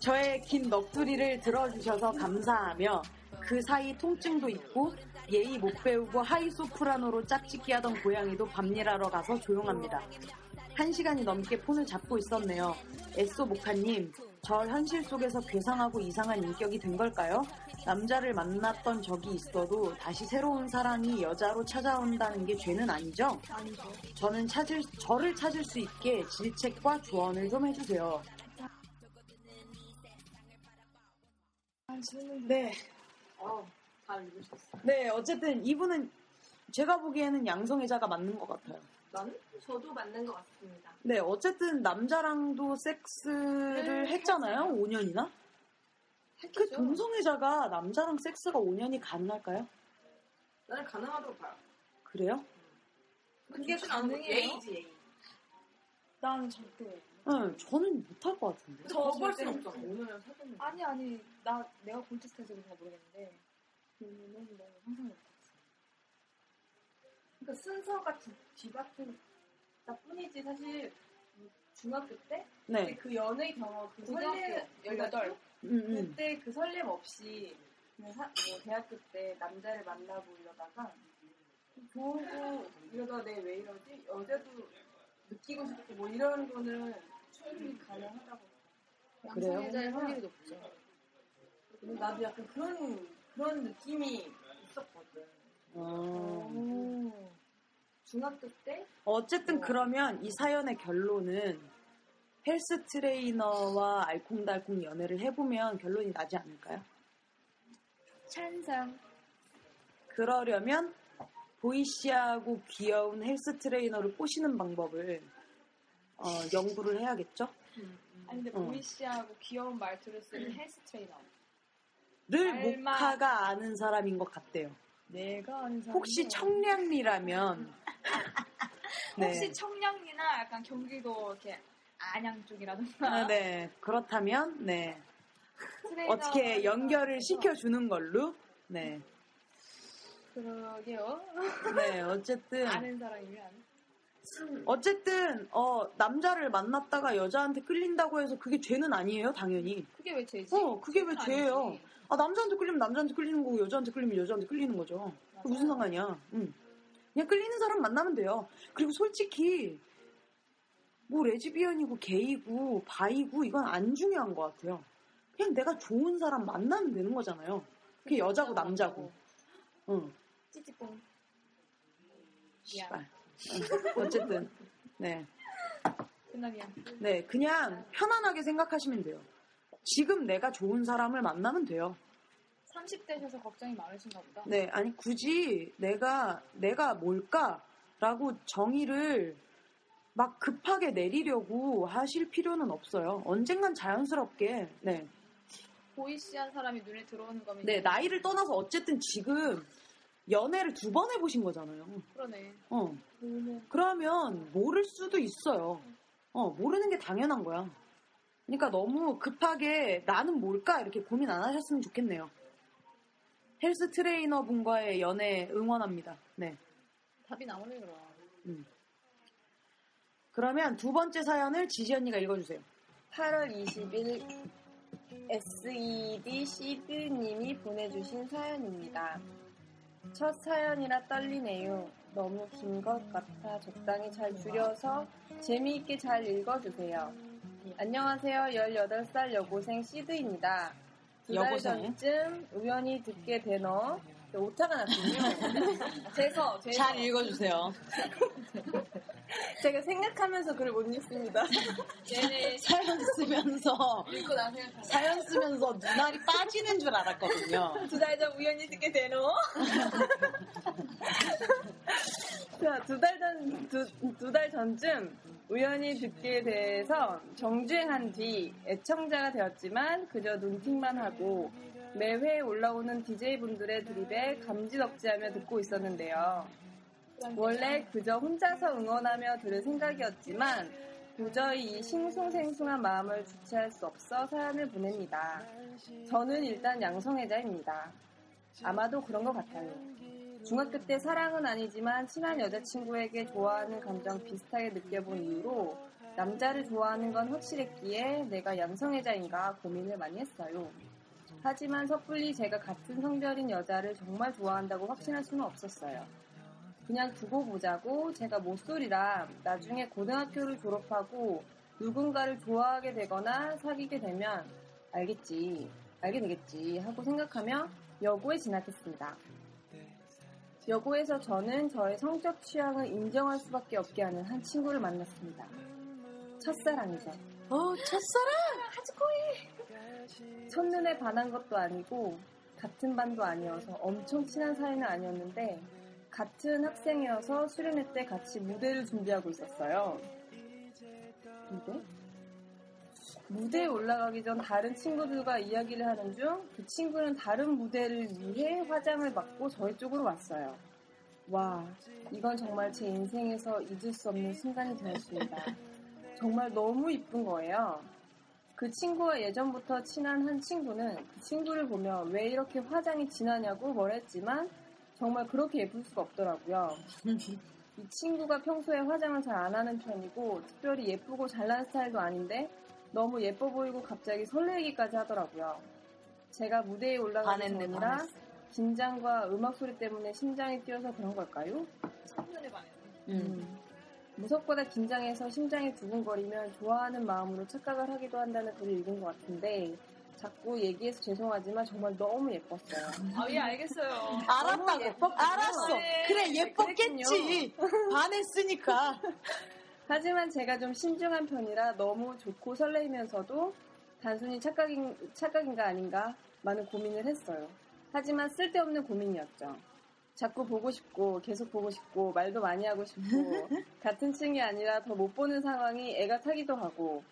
저의 긴 넋두리를 들어주셔서 감사하며 그 사이 통증도 있고 예의 못 배우고 하이소프라노로 짝짓기 하던 고양이도 밤일하러 가서 조용합니다. 한 시간이 넘게 폰을 잡고 있었네요. 에쏘 모카님, 저 현실 속에서 괴상하고 이상한 인격이 된 걸까요? 남자를 만났던 적이 있어도 다시 새로운 사랑이 여자로 찾아온다는 게 죄는 아니죠? 아니죠. 저는 찾을, 저를 찾을 수 있게 질책과 조언을 좀 해주세요. 네. 어, 잘 읽으셨어. 네, 어쨌든 이분은 제가 보기에는 양성애자가 맞는 것 같아요. 나는 저도 맞는 것 같습니다. 네, 어쨌든 남자랑도 섹스를 네, 했잖아요. 5년이나? 그 동성애자가 남자랑 섹스가 5년이 가능할까요? 나는 가능하다고 봐요. 그래요? 그게 좋진 않은 가능해요? 예의지 예의. 난 절대. 응, 저는 못할 것 같은데. 저벌 순 없잖아. 오늘 사귀는 아니 아니 나 내가 골치스타에서 그런가 모르겠는데 그는 너무 상상이. 그러니까 순서가 뒤, 뒤바뀐 나뿐이지 사실 중학교 때 네. 그 연애 경험 그 설렘 18. 음, 음. 그때 그 설렘 없이 그냥 사- 뭐 대학교 때 남자를 만나고 이러다가 좋고 이러다 내 왜 이러지 여자도 느끼고 싶고 뭐 이런 거는 충분히 가능하다고 그래요? 양성애자의 확률이 높죠. 근데 나도 약간 그런 그런 느낌이 있었거든 어. 중학교 때 어쨌든 그러면 이 사연의 결론은 헬스 트레이너와 알콩달콩 연애를 해보면 결론이 나지 않을까요? 찬성. 그러려면 보이시하고 귀여운 헬스 트레이너를 꼬시는 방법을 어, 연구를 해야겠죠? 아니 근데 어. 보이시하고 귀여운 말투를 쓰는 헬스 트레이너. 늘 알마- 모카가 아는 사람인 것 같대요. 혹시 청량리라면? [laughs] 네. 혹시 청량리나 약간 경기도 이렇게 안양 쪽이라든가? 아, 네. 그렇다면 네. 어떻게 연결을 시켜주는 걸로? 네, 그러게요. 네 어쨌든. [laughs] 아는 사람이면. 어쨌든 어 남자를 만났다가 여자한테 끌린다고 해서 그게 죄는 아니에요 당연히? 그게 왜 죄지? 어 그게 왜 죄예요? 아니지. 아 남자한테 끌리면 남자한테 끌리는 거고 여자한테 끌리면 여자한테 끌리는 거죠 그 무슨 상관이야 응. 그냥 끌리는 사람 만나면 돼요 그리고 솔직히 뭐 레즈비언이고 게이고 바이고 이건 안 중요한 것 같아요 그냥 내가 좋은 사람 만나면 되는 거잖아요 그게 여자고 남자고 응. 찌찌뽕. 씨발. 응. 어쨌든 네. 네, 그냥 편안하게 생각하시면 돼요. 지금 내가 좋은 사람을 만나면 돼요. 30대셔서 걱정이 많으신가 보다. 네, 아니 굳이 내가 내가 뭘까라고 정의를 막 급하게 내리려고 하실 필요는 없어요. 언젠간 자연스럽게 네, 보이시한 사람이 눈에 들어오는 거면 네 나이를 떠나서 어쨌든 지금 연애를 두 번 해보신 거잖아요. 그러네. 어, 그러면 그러면 모를 수도 있어요. 어, 모르는 게 당연한 거야. 그러니까 너무 급하게 나는 뭘까 이렇게 고민 안 하셨으면 좋겠네요. 헬스 트레이너 분과의 연애 응원합니다. 네. 답이 나오네 그럼. 음. 그러면 두 번째 사연을 지지 언니가 읽어주세요. 8월 20일 SED 시드님이 보내주신 사연입니다. 첫 사연이라 떨리네요. 너무 긴 것 같아 적당히 잘 줄여서 재미있게 잘 읽어주세요. 안녕하세요. 18살 여고생 시드입니다. 두달 여고생? 전쯤 우연히 듣게 되너 오타가 났군요. [laughs] 재서, 재서. 잘 읽어주세요. [laughs] 제가 생각하면서 글을 못 읽습니다. [laughs] 얘네 사연 쓰면서 읽고 나서 사연 쓰면서 눈알이 빠지는 줄 알았거든요. 두 달 전 우연히 듣게 되노? 자, 두 달 전, 두, 두 달 전쯤 우연히 듣게 돼서 정주행한 뒤 애청자가 되었지만 그저 눈팅만 하고 매회 올라오는 DJ분들의 드립에 감지덕지하며 듣고 있었는데요. 원래 그저 혼자서 응원하며 들을 생각이었지만 도저히 이 싱숭생숭한 마음을 주체할 수 없어 사연을 보냅니다. 저는 일단 양성애자입니다. 아마도 그런 것 같아요. 중학교 때 사랑은 아니지만 친한 여자친구에게 좋아하는 감정 비슷하게 느껴본 이후로 남자를 좋아하는 건 확실했기에 내가 양성애자인가 고민을 많이 했어요. 하지만 섣불리 제가 같은 성별인 여자를 정말 좋아한다고 확신할 수는 없었어요. 그냥 두고 보자고 제가 모쏠이라 나중에 고등학교를 졸업하고 누군가를 좋아하게 되거나 사귀게 되면 알겠지, 알게 되겠지 하고 생각하며 여고에 진학했습니다. 여고에서 저는 저의 성적 취향을 인정할 수밖에 없게 하는 한 친구를 만났습니다. 첫사랑이죠. 어, 첫사랑! 하츠코이! 첫눈에 반한 것도 아니고 같은 반도 아니어서 엄청 친한 사이는 아니었는데 같은 학생이어서 수련회 때 같이 무대를 준비하고 있었어요. 무대? 무대에 올라가기 전 다른 친구들과 이야기를 하는 중 그 친구는 다른 무대를 위해 화장을 받고 저희 쪽으로 왔어요. 와, 이건 정말 제 인생에서 잊을 수 없는 순간이 되었습니다. 정말 너무 이쁜 거예요. 그 친구와 예전부터 친한 한 친구는 그 친구를 보며 왜 이렇게 화장이 진하냐고 뭐랬지만 정말 그렇게 예쁠 수가 없더라고요. 이 친구가 평소에 화장을 잘 안 하는 편이고 특별히 예쁘고 잘난 스타일도 아닌데 너무 예뻐 보이고 갑자기 설레기까지 하더라고요. 제가 무대에 반했네, 전이라. 긴장과 음악 소리 때문에 심장이 뛰어서 그런 걸까요? 첫눈에 반해. 음. 무섭보다 긴장해서 심장이 두근거리면 좋아하는 마음으로 착각을 하기도 한다는 글을 읽은 것 같은데 자꾸 얘기해서 죄송하지만 정말 너무 예뻤어요. 아, 예, 알겠어요. [laughs] 알았다고. 알았어. 네. 그래, 예뻤겠지. 반했으니까. 하지만 제가 좀 신중한 편이라 너무 좋고 설레이면서도 단순히 착각인, 착각인가 아닌가 많은 고민을 했어요. 하지만 쓸데없는 고민이었죠. 자꾸 보고 싶고 계속 보고 싶고 말도 많이 하고 싶고 [laughs] 같은 층이 아니라 더 못 보는 상황이 애가 타기도 하고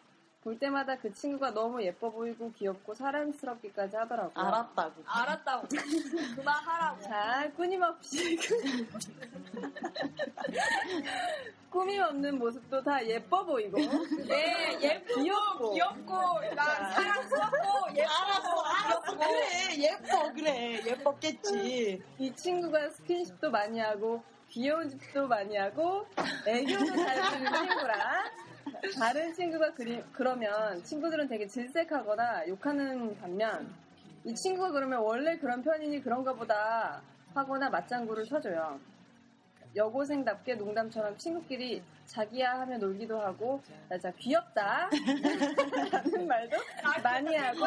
볼 때마다 그 친구가 너무 예뻐 보이고 귀엽고 사랑스럽기까지 하더라고요. 알았다고. 알았다고. 그만하라고. 자, 끊임없이 [laughs] 꾸밈 없는 모습도 다 예뻐 보이고 네, 예쁘고, 귀엽고. 귀엽고, 나 사랑스럽고, 예쁘고, 알았어, 알았어. 그래, 예뻐, 그래. 예뻤겠지. 이 친구가 스킨십도 많이 하고 귀여운 짓도 많이 하고 애교도 잘 부리는 친구라 다른 친구가 그리, 그러면 친구들은 되게 질색하거나 욕하는 반면 이 친구가 그러면 원래 그런 편이니 그런가 보다 하거나 맞장구를 쳐줘요. 여고생답게 농담처럼 친구끼리 자기야 하며 놀기도 하고 나 진짜 귀엽다 라는 [laughs] 말도 많이 하고.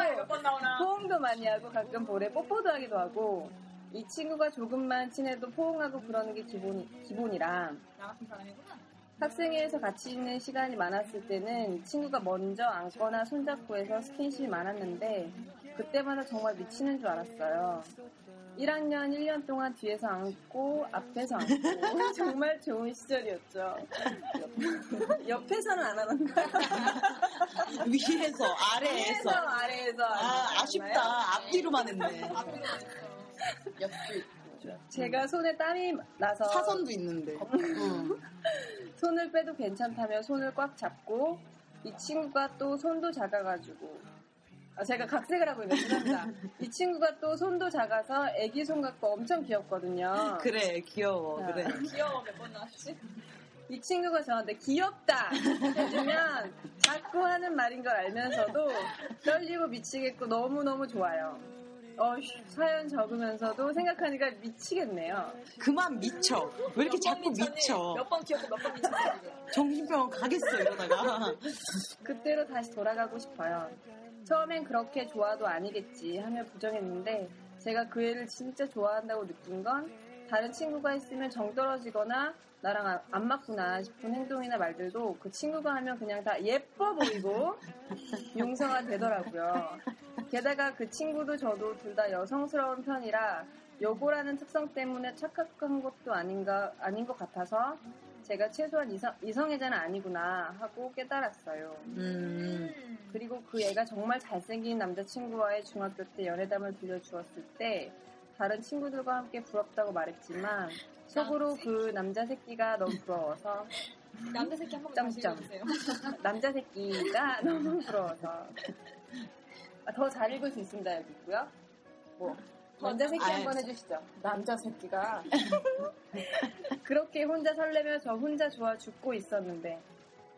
포옹도 많이 하고 가끔 볼에 뽀뽀도 하기도 하고 이 친구가 조금만 친해도 포옹하고 그러는 게 기본, 기본이라 나 같은 사람이구나. 학생회에서 같이 있는 시간이 많았을 때는 이 친구가 먼저 안거나 손잡고 해서 스킨십이 많았는데 그때마다 정말 미치는 줄 알았어요. 1학년 1년 동안 뒤에서 안고 앞에서 안고 [laughs] 정말 좋은 시절이었죠. 옆에서는 안 하던가? [laughs] 위에서, 아래에서. 위에서, 아래에서. 아, 아쉽다. 앞뒤로만 했네. 제가 손에 땀이 나서 사선도 있는데. 응. [laughs] 손을 빼도 괜찮다며 손을 꽉 잡고 이 친구가 또 손도 작아가지고 아, 제가 각색을 하고 있는 죄송합니다. 이 친구가 또 손도 작아서 애기 손 같고 엄청 귀엽거든요. 그래, 귀여워. 자. 그래. 귀여워, 몇 번 나왔지? 이 친구가 저한테 귀엽다 해주면 자꾸 하는 말인 걸 알면서도 떨리고 미치겠고 너무너무 좋아요. 어, 사연 적으면서도 생각하니까 미치겠네요. 그만 미쳐. 왜 이렇게 자꾸 미쳐. 몇번 귀엽고 몇 번 미쳤어. 정신병원 가겠어, 이러다가. [laughs] 그때로 다시 돌아가고 싶어요. 처음엔 그렇게 좋아도 아니겠지 하며 부정했는데 제가 그 애를 진짜 좋아한다고 느낀 건 다른 친구가 있으면 정 떨어지거나 나랑 안- 안 맞구나 싶은 행동이나 말들도 그 친구가 하면 그냥 다 예뻐 보이고 [laughs] 용서가 되더라고요. 게다가 그 친구도 저도 둘 다 여성스러운 편이라 여고라는 특성 때문에 착각한 것도 아닌가 아닌 것 같아서 제가 최소한 이성, 이성애자는 아니구나 하고 깨달았어요. 음. 그리고 그 애가 정말 잘생긴 남자친구와의 중학교 때 연애담을 들려주었을 때 다른 친구들과 함께 부럽다고 말했지만 속으로 그 남자 새끼가 너무 부러워서 [laughs] 남자 새끼 한 번만 다시 점점. 읽어주세요. 남자 새끼가 너무 부러워서 아, 더 잘 읽을 수 있습니다 여기 있고요. 뭐 남자 새끼 아유. 한번 해주시죠. 남자 새끼가 [laughs] 그렇게 혼자 설레며 저 혼자 좋아 죽고 있었는데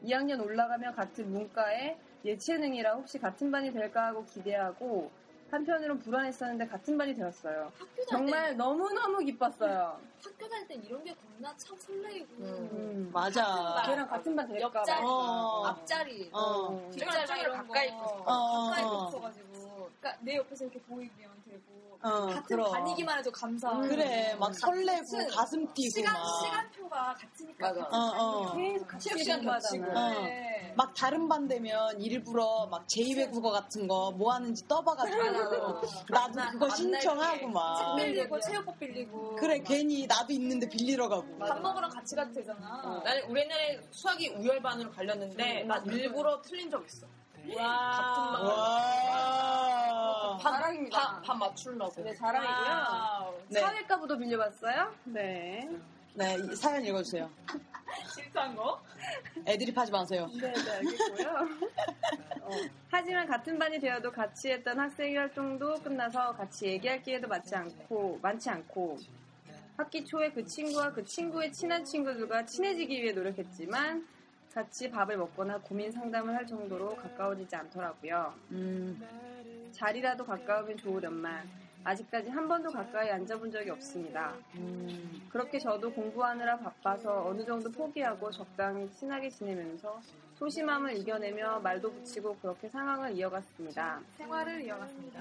2학년 올라가며 같은 문과에 예체능이라 혹시 같은 반이 될까 하고 기대하고 한편으로는 불안했었는데 같은 반이 되었어요. 정말 너무너무 기뻤어요. 학교 다닐 땐 이런 게 겁나 참 설레이고. 음, 맞아. 걔랑 같은 반 될까 봐. 옆자리, 어. 앞자리, 어. 뒷자리 막 이런 가까이 거. 있고. 어, 가까이 어. 붙어가지고. 그러니까 내 옆에서 이렇게 보이면 되고. 어, 같은 그럼. 반이기만 해도 감사하고. 그래, 막 설레고 가슴 뛰고 시간, 막. 시간표가 같으니까. 맞아. 같은 어, 어. 계속 같이 시간 겹치고. 어. 네. 막 다른 반 되면 일부러 막 제2외국어 같은 거 뭐 하는지 떠봐가지고 나도 그거 신청하고 책막 빌리고 체육복 빌리고. 그래 괜히 나도 있는데 빌리러 가고 밥 먹으러 같이 가도 되잖아. 나는 우리 옛날에 수학이 우열반으로 갈렸는데 나 일부러 틀린 적 있어. 와. 와 반, 자랑입니다. 반, 반 맞추려고. 네, 자랑이고요. 네. 사회과부도 빌려봤어요? 네. 네, 이 사연 읽어주세요. [laughs] 실수한 거? 애드립 하지 마세요. 네, 네, 알겠고요. [laughs] 어, 하지만 같은 반이 되어도 같이 했던 학생 활동도 끝나서 같이 얘기할 기회도 많지 않고, 많지 않고, 학기 초에 그 친구와 그 친구의 친한 친구들과 친해지기 위해 노력했지만, 같이 밥을 먹거나 고민 상담을 할 정도로 가까워지지 않더라고요. 음, 자리라도 가까우면 좋으련만, 아직까지 한 번도 가까이 앉아본 적이 없습니다. 음, 그렇게 저도 공부하느라 바빠서 어느 정도 포기하고 적당히 친하게 지내면서 소심함을 이겨내며 말도 붙이고 그렇게 상황을 이어갔습니다. 생활을 이어갔습니다.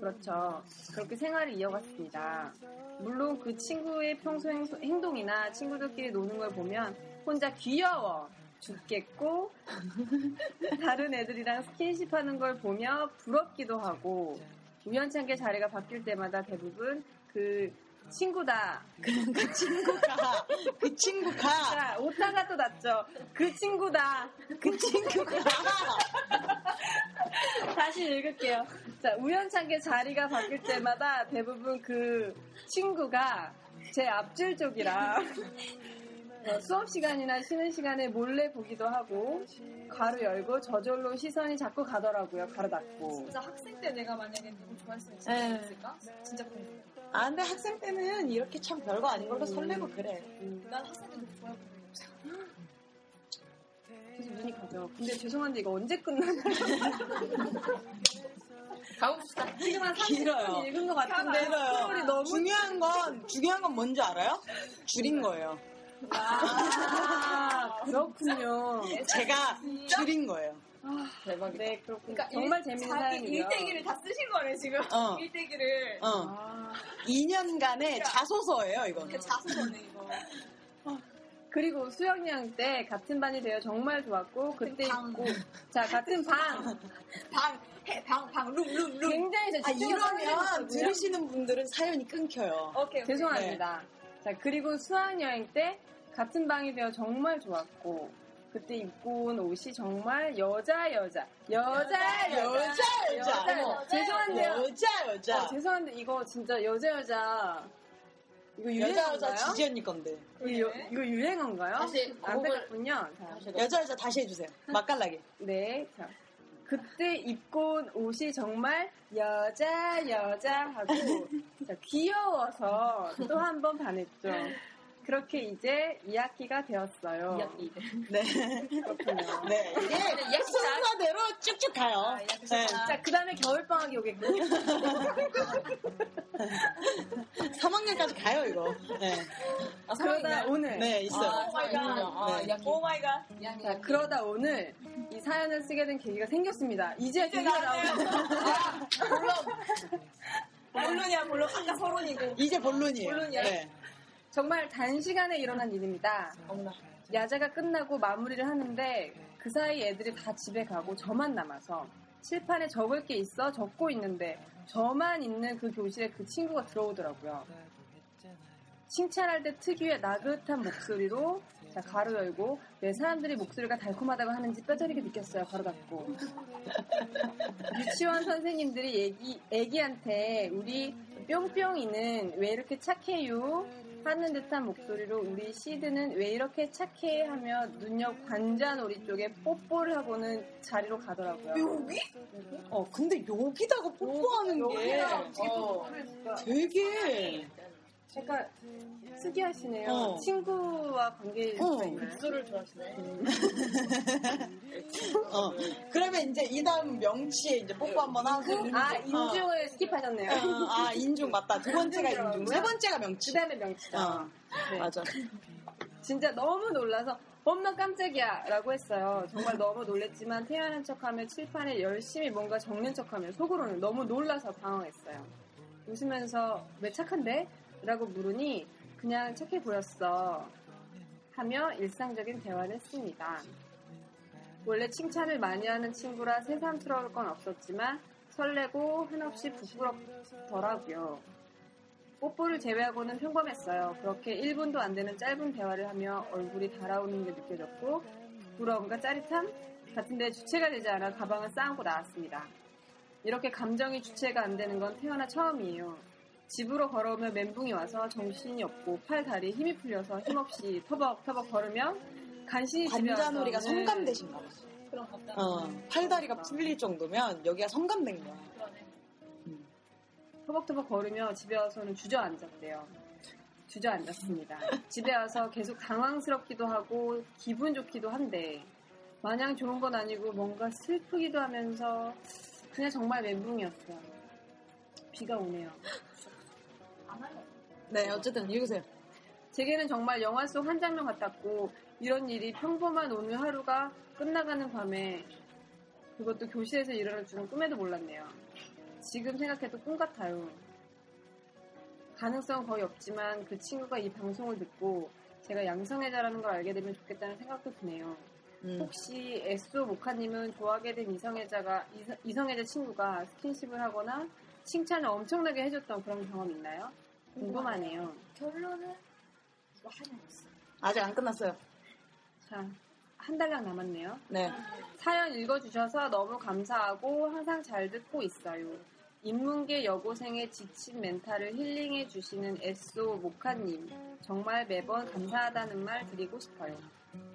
그렇죠. 그렇게 생활을 이어갔습니다. 물론 그 친구의 평소 행- 행동이나 친구들끼리 노는 걸 보면 혼자 귀여워 죽겠고 [laughs] 다른 애들이랑 스킨십 하는 걸 보며 부럽기도 하고 우연찮게 자리가 바뀔 때마다 대부분 그 친구다. [laughs] 그 친구가 그 친구가 자, 오타가 또 났죠. 그 친구다. 그 친구가 [laughs] 다시 읽을게요. 자, 우연찮게 자리가 바뀔 때마다 대부분 그 친구가 제 앞줄 쪽이라 어, [laughs] 수업 시간이나 쉬는 시간에 몰래 보기도 하고 가로 열고 저절로 시선이 자꾸 가더라고요. 가로 닫고. 진짜 학생 때 내가 만약에 누구 좋아했으면 진짜 에. 있을까? 진짜 궁금해. 아 근데 학생 때는 이렇게 참 별거 아닌 걸로 설레고 그래. 난 학생 때 누구 없어. 계속 눈이 가죠. 근데 죄송한데 이거 언제 끝나나요? [laughs] 가봅시다. 지금 한 30분 길어요. 읽은 것 같은데 길어요. 스토리 너무 중요한 건 중요한 건 뭔지 알아요? 줄인 거예요. 아, 그렇군요. 제가 줄인 거예요. 대박이다. 네, 그렇군요. 그러니까 정말 일- 재밌는. 일대기를 다 쓰신 거네 지금. 어. [laughs] 일대기를. 어. 아, 2년간의 자소서예요, 이건. 그 자소서네 이거. 그리고 수영양 때 같은 반이 되어 정말 좋았고 그때 방. 있고 자 같은 [laughs] 방 방, 해, 방, 방, 룸, 룸, 룸. 굉장히 저 아, 이러면. 들으시는 분들은 사연이 끊겨요. 오케이, 오케이. 죄송합니다. 자 그리고 수학여행 때 같은 방이 되어 정말 좋았고 그때 입고 온 옷이 정말 여자 여자 여자 여자, 여자. 여자. 죄송한데요. 여자, 여자. 어, 죄송한데 이거 진짜 여자 여자 이거 여자, 여자 유행어인가요? 지지 언니 건데. 이거, 유- 이거 유행어인가요? 다시 안타깝군요. 자, 여자, 여자 다시 해주세요. 맛깔나게. 네. 자, 그때 입고 온 옷이 정말 여자 여자 하고 자, 귀여워서 또 한 번 반했죠. 그렇게 이제 2학기가 되었어요. 네. 그렇군요. 네. 이게 순서대로 쭉쭉 가요. 네. 자, 그 다음에 겨울방학이 오겠군요. [laughs] 3학년까지 가요, 이거. 네. 아, 그러다 오늘. 네, 있어요. 아, 아, 네. 야, oh my 갓. 자, 그러다 오늘 이 사연을 쓰게 된 계기가 생겼습니다. 이제 계기가 나오죠. [laughs] 물론이야, 물론. 아까 서론이고. 이제 본론이에요. 본론이야. 네. 정말 단시간에 일어난 일입니다. 야자가 끝나고 마무리를 하는데 그 사이 애들이 다 집에 가고 저만 남아서 칠판에 적을 게 있어 적고 있는데 저만 있는 그 교실에 그 친구가 들어오더라고요. 칭찬할 때 특유의 나긋한 목소리로 자, 가로 열고 왜 사람들이 목소리가 달콤하다고 하는지 뼈저리게 느꼈어요. 가로 닫고. [laughs] 유치원 선생님들이 애기, 애기한테 우리 뿅뿅이는 왜 이렇게 착해요? 하는 듯한 목소리로 우리 시드는 왜 이렇게 착해? 하며 눈옆 관자놀이 쪽에 뽀뽀를 하고는 자리로 가더라고요. 여기? 어, 근데 여기다가 뽀뽀하는 게 여기다가 어, 되게 약간 특이하시네요. 어. 친구와 관계 어. 빅소를 좋아하시네. [laughs] 어. 그러면 이제 이 다음 명치에 이제 뽀뽀 한번 하고. 아, 어. 인중을 skip하셨네요. 어, 아, 인중 맞다. 두 번째가 인중. 세 번째가 명치. 그 다음에 명치죠. 어. 네. 맞아. 진짜 너무 놀라서 엄마 깜짝이야 라고 했어요. 정말 너무 놀랬지만 태연한 척하며 칠판에 열심히 뭔가 적는 척하며 속으로는 너무 놀라서 당황했어요. 웃으면서 왜 착한데? 라고 물으니 그냥 착해 보였어 하며 일상적인 대화를 했습니다. 원래 칭찬을 많이 하는 친구라 새삼스러울 건 없었지만 설레고 한없이 부끄럽더라고요. 뽀뽀를 제외하고는 평범했어요. 그렇게 1분도 안 되는 짧은 대화를 하며 얼굴이 달아오는 게 느껴졌고 부러움과 짜릿함 같은데 주체가 되지 않아 가방을 싸안고 나왔습니다. 이렇게 감정이 주체가 안 되는 건 태어나 처음이에요. 집으로 걸어오며 멘붕이 와서 정신이 없고 팔, 다리에 힘이 풀려서 힘없이 터벅터벅 걸으며 간신히 집에 와서 관자놀이가 네. 성감되신가 봐. 그런 것 같다. 어, 팔다리가 풀릴 정도면 여기가 성감된 거야. 그러네. 터벅터벅 걸으며 집에 와서는 주저앉았대요. 주저앉았습니다. [laughs] 집에 와서 계속 당황스럽기도 하고 기분 좋기도 한데 마냥 좋은 건 아니고 뭔가 슬프기도 하면서 그냥 정말 멘붕이었어요. 비가 오네요. [laughs] 네, 어쨌든 읽으세요. 제게는 정말 영화 속 한 장면 같았고 이런 일이 평범한 오늘 하루가 끝나가는 밤에 그것도 교실에서 일어날 줄은 꿈에도 몰랐네요. 지금 생각해도 꿈 같아요. 가능성 거의 없지만 그 친구가 이 방송을 듣고 제가 양성애자라는 걸 알게 되면 좋겠다는 생각도 드네요. 음. 혹시 에스오 모카님은 좋아하게 된 이성애자가 이성- 이성애자 친구가 스킨십을 하거나 칭찬을 엄청나게 해줬던 그런 경험 있나요? 궁금하네요. 결론은 이거 하냐였어. 아직 안 끝났어요. 자, 한 달량 남았네요. 네. 사연 읽어주셔서 너무 감사하고 항상 잘 듣고 있어요. 인문계 여고생의 지친 멘탈을 힐링해 주시는 에소 모카님 정말 매번 감사하다는 말 드리고 싶어요.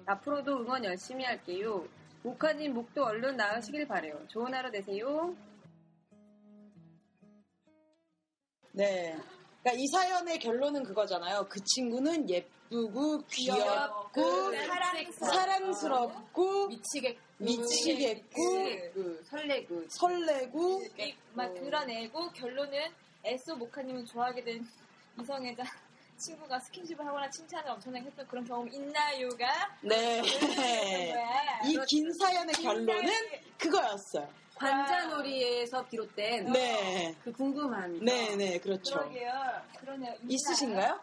앞으로도 응원 열심히 할게요. 모카님 목도 얼른 나으시길 바래요. 좋은 하루 되세요. 네. 그러니까 이 사연의 결론은 그거잖아요. 그 친구는 예쁘고 귀엽고 사랑스럽고 사랑스럽고 미치겠고 미치겠고 그 설레고 설레고 막 드러내고 결론은 에소 모카님은 좋아하게 된 이성애자 친구가 스킨십을 하거나 칭찬을 엄청나게 했던 그런 경험 있나요가 네. 이 긴 사연의 결론은 그거였어요. 관자놀이에서 비롯된 네. 그 궁금한 네, 네, 그렇죠. 그러게요. 그러네요. 있으신가요?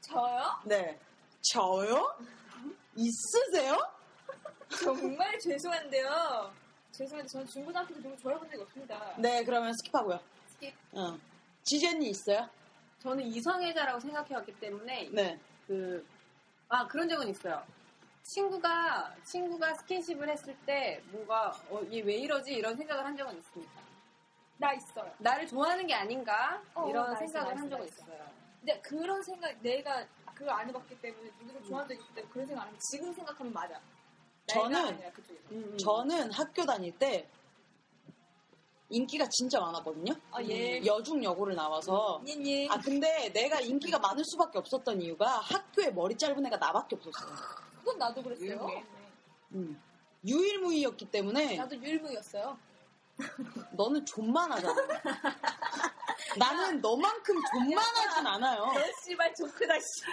저요? 네. 저요? 있으세요? 정말 죄송한데요. 죄송한데 저는 중고등학교 때 누구 좋아해본 적이 없습니다. 네, 그러면 스킵하고요. 스킵. 어. 지jen이 있어요? 저는 이성애자라고 생각해왔기 때문에 네. 그, 아, 그런 적은 있어요. 친구가, 친구가 스킨십을 했을 때 뭔가, 어, 얘 왜 이러지? 이런 생각을 한 적은 있습니다. 나 있어요. 나를 좋아하는 게 아닌가? 어, 이런 나 있어, 생각을 나한 있어, 적은 나 있어. 있어요. 근데 그런 생각, 내가 그걸 안 해봤기 때문에 누구를 좋아한 적이 있기 때문에 그런 생각 안 하면 지금 생각하면 맞아. 저는- 그쪽에서. 음, 저는 학교 다닐 때 인기가 진짜 많았거든요. 아, 예. 여중 여고를 나와서. 예, 예. 아, 근데 내가 인기가 많을 수밖에 없었던 이유가 학교에 머리 짧은 애가 나밖에 없었어. 그건 나도 그랬어요. 음. 유일무이였기 때문에 나도 유일무이였어요. [laughs] 너는 존만하잖아. 나는 너만큼 존만하진 않아요. 너 씨발 조크다 씨.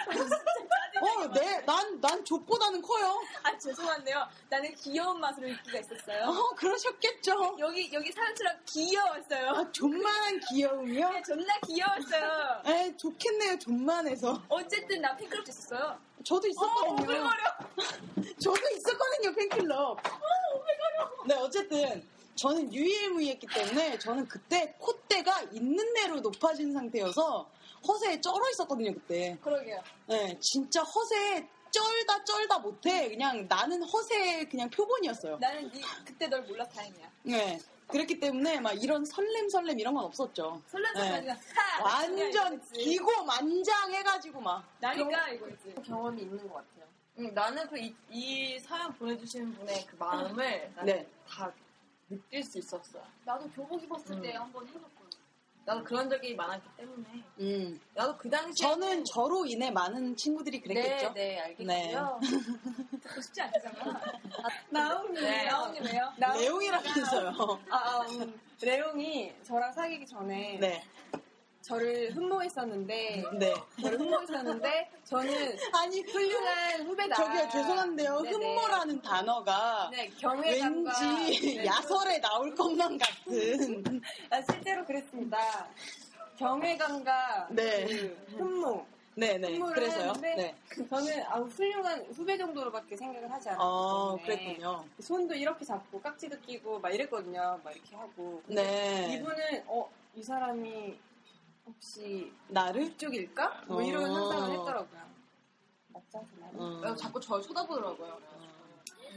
어, 내, 난, 난 족보다는 커요. 아 죄송한데요. 나는 귀여운 맛으로 인기가 있었어요. 어, 그러셨겠죠. 여기 여기 사람처럼 귀여웠어요. 아, 존만한 귀여움이요? 그냥 존나 귀여웠어요. 에, 좋겠네요, 존만해서. 어쨌든 나 팬클럽 됐었어요. 저도 있었거든요. 오글거려. [laughs] 저도 있었거든요, 팬클럽. 네, 어쨌든. 저는 유일무이했기 때문에 저는 그때 콧대가 있는 대로 높아진 상태여서 허세에 쩔어 있었거든요, 그때. 그러게요. 네, 진짜 허세에 쩔다 쩔다 못해. 그냥 나는 허세의 그냥 표본이었어요. 나는 니 그때 널 몰라서 다행이야. 네. 그렇기 때문에 막 이런 설렘 설렘 이런 건 없었죠. 설렘 네. 설렘 하 완전 기고 만장해가지고 막. 나니까 이거지. 경험이 있는 것 같아요. 응, 나는 그이 사연 보내주신 분의 그 마음을 네. 다 느낄 수 있었어요. 나도 교복 입었을 음. 때 한번 해봤거든. 나도 그런 적이 많았기 때문에 음. 나도 그 당시에 저는 저로 인해 많은 친구들이 그랬겠죠. 네, 네, 알겠고요. [laughs] 듣고 싶지 않잖아. 나옹님. 네, 나옹님 왜요? 내용이라면서요. 아, 아, 음, 레옹이 저랑 사귀기 전에 네. 저를 흠모했었는데 네. 저를 흠모했었는데 저는 [laughs] 아니 훌륭한 후배다. 저기요 죄송한데요. 네네. 흠모라는 단어가 네, 경외감과 왠지 네. 야설에 나올 것만 같은. 아, 실제로 그랬습니다. 경외감과 네. 그 흠모. 네네. 흠모를 그래서요. 네. 저는 아, 훌륭한 후배 정도로밖에 생각을 하지 않았기 어, 그랬군요. 손도 이렇게 잡고 깍지도 끼고 막 이랬거든요. 막 이렇게 하고. 네. 이분은 어, 이 사람이 혹시 나를? 이쪽일까? 뭐 이런 어. 상상을 했더라고요. 않나요? 어. 자꾸 저를 쳐다보더라고요.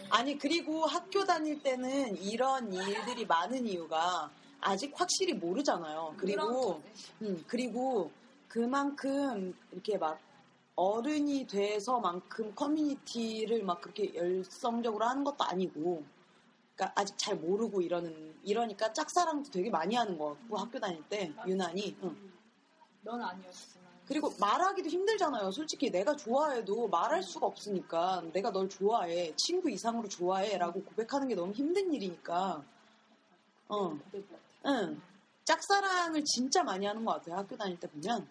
아니 그리고 학교 다닐 때는 이런 일들이 많은 이유가 아직 확실히 모르잖아요. 그리고 음, 그리고 그만큼 이렇게 막 어른이 돼서만큼 커뮤니티를 막 그렇게 열성적으로 하는 것도 아니고 그러니까 아직 잘 모르고 이러는 이러니까 짝사랑도 되게 많이 하는 것 같고 학교 다닐 때 유난히 응. 넌 아니었지만. 그리고 말하기도 힘들잖아요. 솔직히 내가 좋아해도 말할 수가 없으니까 내가 널 좋아해 친구 이상으로 좋아해 라고 고백하는 게 너무 힘든 일이니까 어, 응. 짝사랑을 진짜 많이 하는 것 같아요. 학교 다닐 때 보면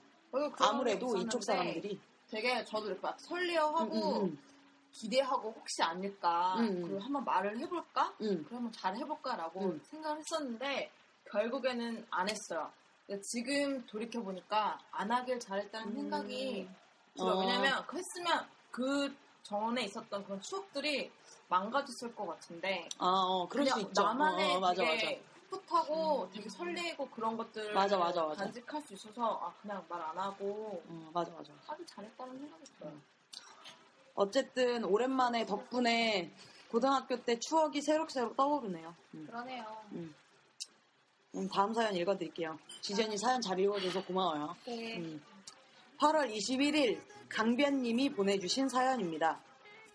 아무래도 게 이쪽 사람들이 되게 저도 이렇게 막 설레어하고 음, 음, 음. 기대하고 혹시 아닐까 음, 음. 그리고 한번 말을 해볼까 음. 그러면 잘 해볼까라고 음. 생각을 했었는데 결국에는 안 했어요. 근데 지금 돌이켜 보니까 안 하길 잘했다는 생각이 들어요. 어. 왜냐면 그 했으면 그 전에 있었던 그런 추억들이 망가졌을 것 같은데 아, 어, 그럴 수 있죠. 나만의 어, 어, 맞아, 되게 풋하고 되게 설레고 그런 것들을 맞아, 맞아, 맞아. 간직할 수 있어서 아 그냥 말 안 하고 어, 맞아, 맞아. 하길 잘했다는 생각이 들어요. 어쨌든 오랜만에 덕분에 고등학교 때 추억이 새록새록 떠오르네요. 음. 그러네요. 음. 음, 다음 사연 읽어드릴게요. 지전이 사연 잘 읽어줘서 고마워요. 네. 음. 8월 21일 강변님이 보내주신 사연입니다.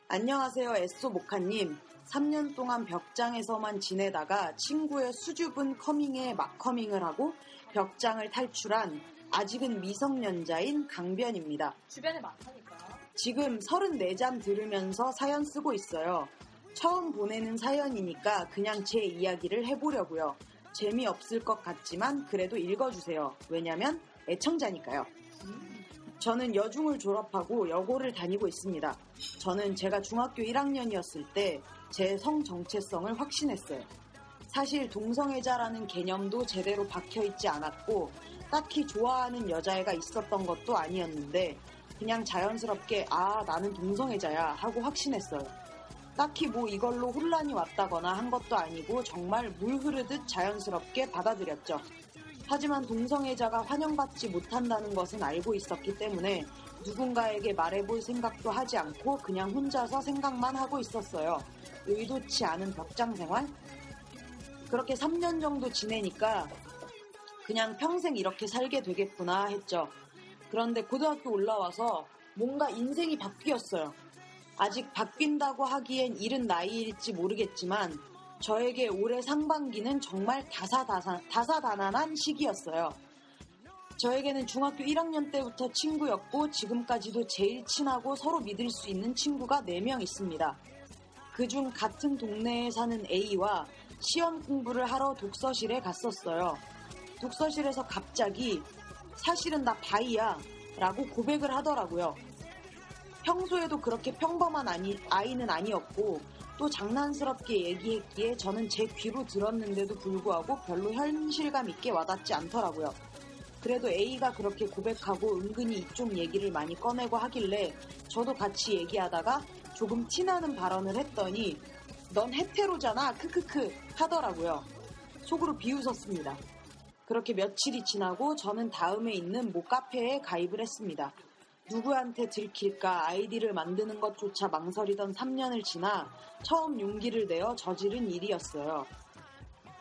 안녕하세요, 에쏘 모카님. 3년 동안 벽장에서만 지내다가 친구의 수줍은 커밍에 막커밍을 하고 벽장을 탈출한 아직은 미성년자인 강변입니다. 주변에 많다니까. 지금 34잠 들으면서 사연 쓰고 있어요. 처음 보내는 사연이니까 그냥 제 이야기를 해보려고요. 재미없을 것 같지만 그래도 읽어주세요. 왜냐면 애청자니까요. 저는 여중을 졸업하고 여고를 다니고 있습니다. 저는 제가 중학교 1학년이었을 때 제 성 정체성을 확신했어요. 사실 동성애자라는 개념도 제대로 박혀있지 않았고 딱히 좋아하는 여자애가 있었던 것도 아니었는데 그냥 자연스럽게 아 나는 동성애자야 하고 확신했어요. 딱히 뭐 이걸로 혼란이 왔다거나 한 것도 아니고 정말 물 흐르듯 자연스럽게 받아들였죠. 하지만 동성애자가 환영받지 못한다는 것은 알고 있었기 때문에 누군가에게 말해볼 생각도 하지 않고 그냥 혼자서 생각만 하고 있었어요. 의도치 않은 벽장 생활? 그렇게 3년 정도 지내니까 그냥 평생 이렇게 살게 되겠구나 했죠. 그런데 고등학교 올라와서 뭔가 인생이 바뀌었어요. 아직 바뀐다고 하기엔 이른 나이일지 모르겠지만 저에게 올해 상반기는 정말 다사다사, 다사다난한 시기였어요. 저에게는 중학교 1학년 때부터 친구였고 지금까지도 제일 친하고 서로 믿을 수 있는 친구가 4명 있습니다. 그중 같은 동네에 사는 A와 시험 공부를 하러 독서실에 갔었어요. 독서실에서 갑자기 사실은 나 바이야 라고 고백을 하더라고요. 평소에도 그렇게 평범한 아니, 아이는 아니었고 또 장난스럽게 얘기했기에 저는 제 귀로 들었는데도 불구하고 별로 현실감 있게 와닿지 않더라고요. 그래도 A가 그렇게 고백하고 은근히 이쪽 얘기를 많이 꺼내고 하길래 저도 같이 얘기하다가 조금 티나는 발언을 했더니 넌 헤테로잖아 크크크 하더라고요. 속으로 비웃었습니다. 그렇게 며칠이 지나고 저는 다음에 있는 모 카페에 가입을 했습니다. 누구한테 들킬까 아이디를 만드는 것조차 망설이던 3년을 지나 처음 용기를 내어 저지른 일이었어요.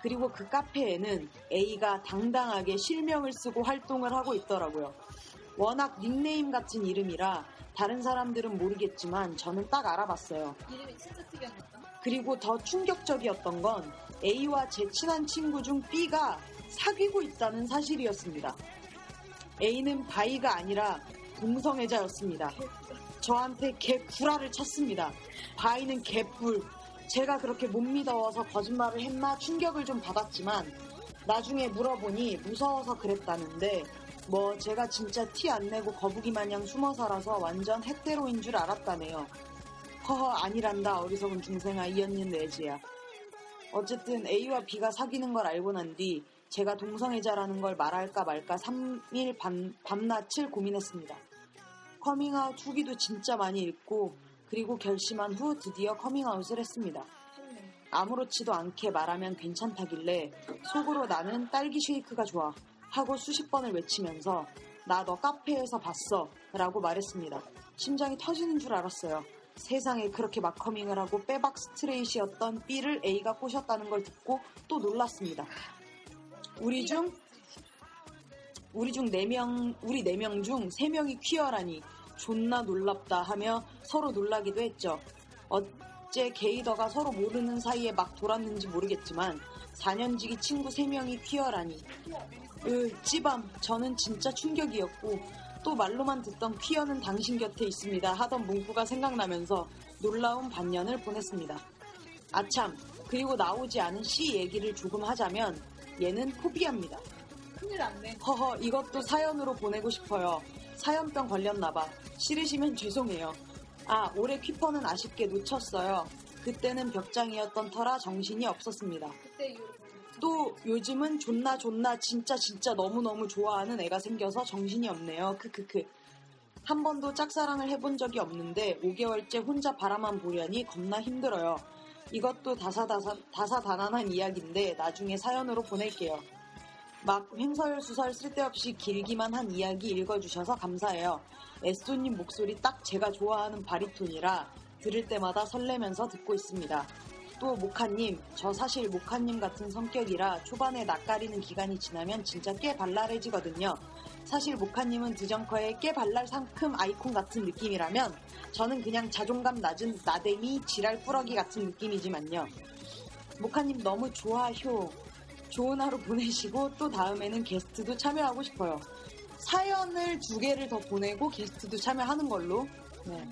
그리고 그 카페에는 A가 당당하게 실명을 쓰고 활동을 하고 있더라고요. 워낙 닉네임 같은 이름이라 다른 사람들은 모르겠지만 저는 딱 알아봤어요. 이름이 진짜 특이하다. 그리고 더 충격적이었던 건 A와 제 친한 친구 중 B가 사귀고 있다는 사실이었습니다. A는 바이가 아니라 동성애자였습니다. 저한테 개구라를 쳤습니다. 바이는 개뿔. 제가 그렇게 못 믿어서 거짓말을 했나 충격을 좀 받았지만 나중에 물어보니 무서워서 그랬다는데 뭐 제가 진짜 티 안 내고 거북이 마냥 숨어 살아서 완전 het테로인 줄 알았다네요. 허허 아니란다 어리석은 중생아 이 언니는 레지야. 어쨌든 A와 B가 사귀는 걸 알고 난 뒤 제가 동성애자라는 걸 말할까 말까 3일 밤, 밤낮을 고민했습니다. 커밍아웃 후기도 진짜 많이 읽고 그리고 결심한 후 드디어 커밍아웃을 했습니다. 아무렇지도 않게 말하면 괜찮다길래 속으로 나는 딸기 쉐이크가 좋아 하고 수십 번을 외치면서 나 너 카페에서 봤어 라고 말했습니다. 심장이 터지는 줄 알았어요. 세상에 그렇게 막 coming을 하고 빼박 straight였던 B를 A가 꼬셨다는 걸 듣고 또 놀랐습니다. 우리 중 우리 중 4명, 우리 4명 중 3명이 퀴어라니 존나 놀랍다 하며 서로 놀라기도 했죠. 어째 게이더가 서로 모르는 사이에 막 돌았는지 모르겠지만 4년지기 친구 3명이 퀴어라니. 으, 찌밤. 저는 진짜 충격이었고 또 말로만 듣던 퀴어는 당신 곁에 있습니다 하던 문구가 생각나면서 놀라운 반년을 보냈습니다. 아참, 그리고 나오지 않은 C 얘기를 조금 하자면 얘는 포비아입니다. 큰일 났네. 허허 이것도 사연으로 보내고 싶어요. 사연병 걸렸나봐. 싫으시면 죄송해요. 아 올해 퀴퍼는 아쉽게 놓쳤어요. 그때는 벽장이었던 터라 정신이 없었습니다. 또 요즘은 존나 존나 진짜 진짜 너무너무 좋아하는 애가 생겨서 정신이 없네요. 크크크. 한 번도 짝사랑을 해본 적이 없는데 5개월째 혼자 바라만 보려니 겁나 힘들어요. 이것도 다사다사, 다사다난한 이야기인데 나중에 사연으로 보낼게요. 막 횡설수설 쓸데없이 길기만 한 이야기 읽어주셔서 감사해요. 에쏘님 목소리 딱 제가 좋아하는 바리톤이라 들을 때마다 설레면서 듣고 있습니다. 또 모카님, 저 사실 모카님 같은 성격이라 초반에 낯가리는 기간이 지나면 진짜 꽤 발랄해지거든요. 사실 모카님은 드정커의 꽤 발랄 상큼 아이콘 같은 느낌이라면 저는 그냥 자존감 낮은 나대미 지랄 꾸러기 같은 느낌이지만요. 모카님 너무 좋아요. 좋은 하루 보내시고 또 다음에는 게스트도 참여하고 싶어요. 사연을 두 개를 더 보내고 게스트도 참여하는 걸로. 네.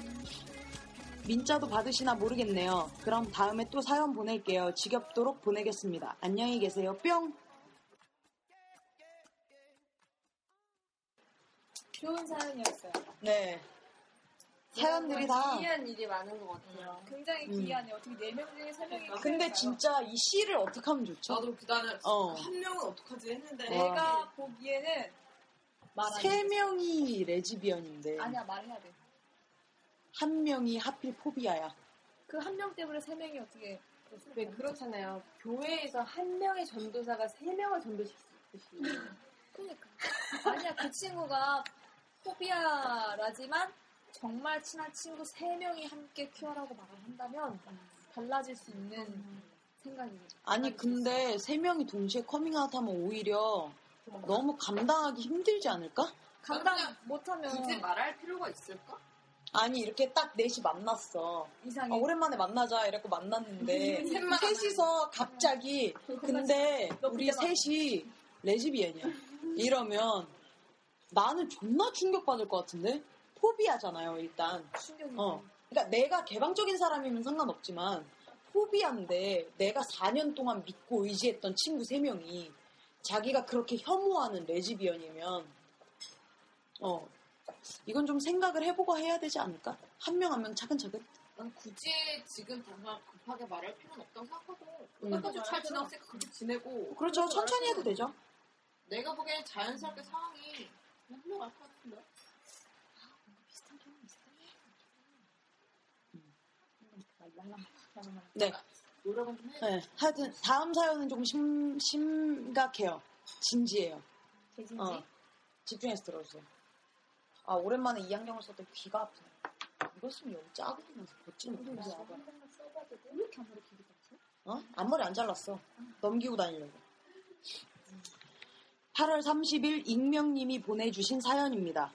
민자도 받으시나 모르겠네요. 그럼 다음에 또 사연 보낼게요. 지겹도록 보내겠습니다. 안녕히 계세요. 뿅! 좋은 사연이었어요. 네. 사연들이 다. 기이한 일이 많은 것 같아요. 굉장히 음. 기이하네요. 어떻게 4명 중에 3명이 근데 진짜 이 시를 어떻게 하면 좋죠? 나도 나는 어. 한 명은 어떡하지 했는데 내가 보기에는 말안 세 명이 레즈비언인데 아니야 말해야 돼. 한 명이 하필 포비아야. 그 한 명 때문에 3명이 어떻게 왜 그렇잖아요. 교회에서 한 명의 전도사가 세 명을 전도시키듯이. 그러니까 아니야 그 친구가 phobia라지만 정말 친한 친구 3명이 함께 퀴어라고 말을 한다면 달라질 수 있는 생각이죠. 아니 근데 세 명이 동시에 커밍아웃 하면 오히려 너무 감당하기 힘들지 않을까? 감당 못하면 굳이 말할 필요가 있을까? 아니 이렇게 딱 넷이 만났어. 이상해. 어, 오랜만에 만나자 이랬고 만났는데 [laughs] 셋만 셋이서 갑자기 근데 너 우리 셋이 레즈비언이야. 이러면 나는 존나 충격받을 것 같은데 포비아잖아요 일단. 충격이 어. 그러니까 내가 개방적인 사람이면 상관없지만 포비아인데 내가 4년 동안 믿고 의지했던 친구 3명이 자기가 그렇게 혐오하는 레즈비언이면 어 이건 좀 생각을 해보고 해야 되지 않을까? 한 명 한 명 차근차근. 난 굳이 지금 당장 급하게 말할 필요는 없다고 생각하고 음. 끝까지 잘 지나갔으니까 그렇게 지내고 그렇죠. 천천히 해도 되죠. 내가 보기엔 자연스럽게 상황이 흘러갈 것 같은데 비슷한 경험 있어요. 네. 네. 하여튼 다음 사연은 조금 심, 심각해요. 진지해요. 대진지? 어. 집중해서 들어주세요. 아 오랜만에 이 안경을 썼더니 귀가 아프네. 이거 쓰면 여기 짜거든요. 벗지 못하겠어. 써봐도 돼? 왜 이렇게 아무리 길이 같지? 어? 앞머리 안 잘랐어. 넘기고 다니려고. 8월 30일 익명님이 보내주신 사연입니다.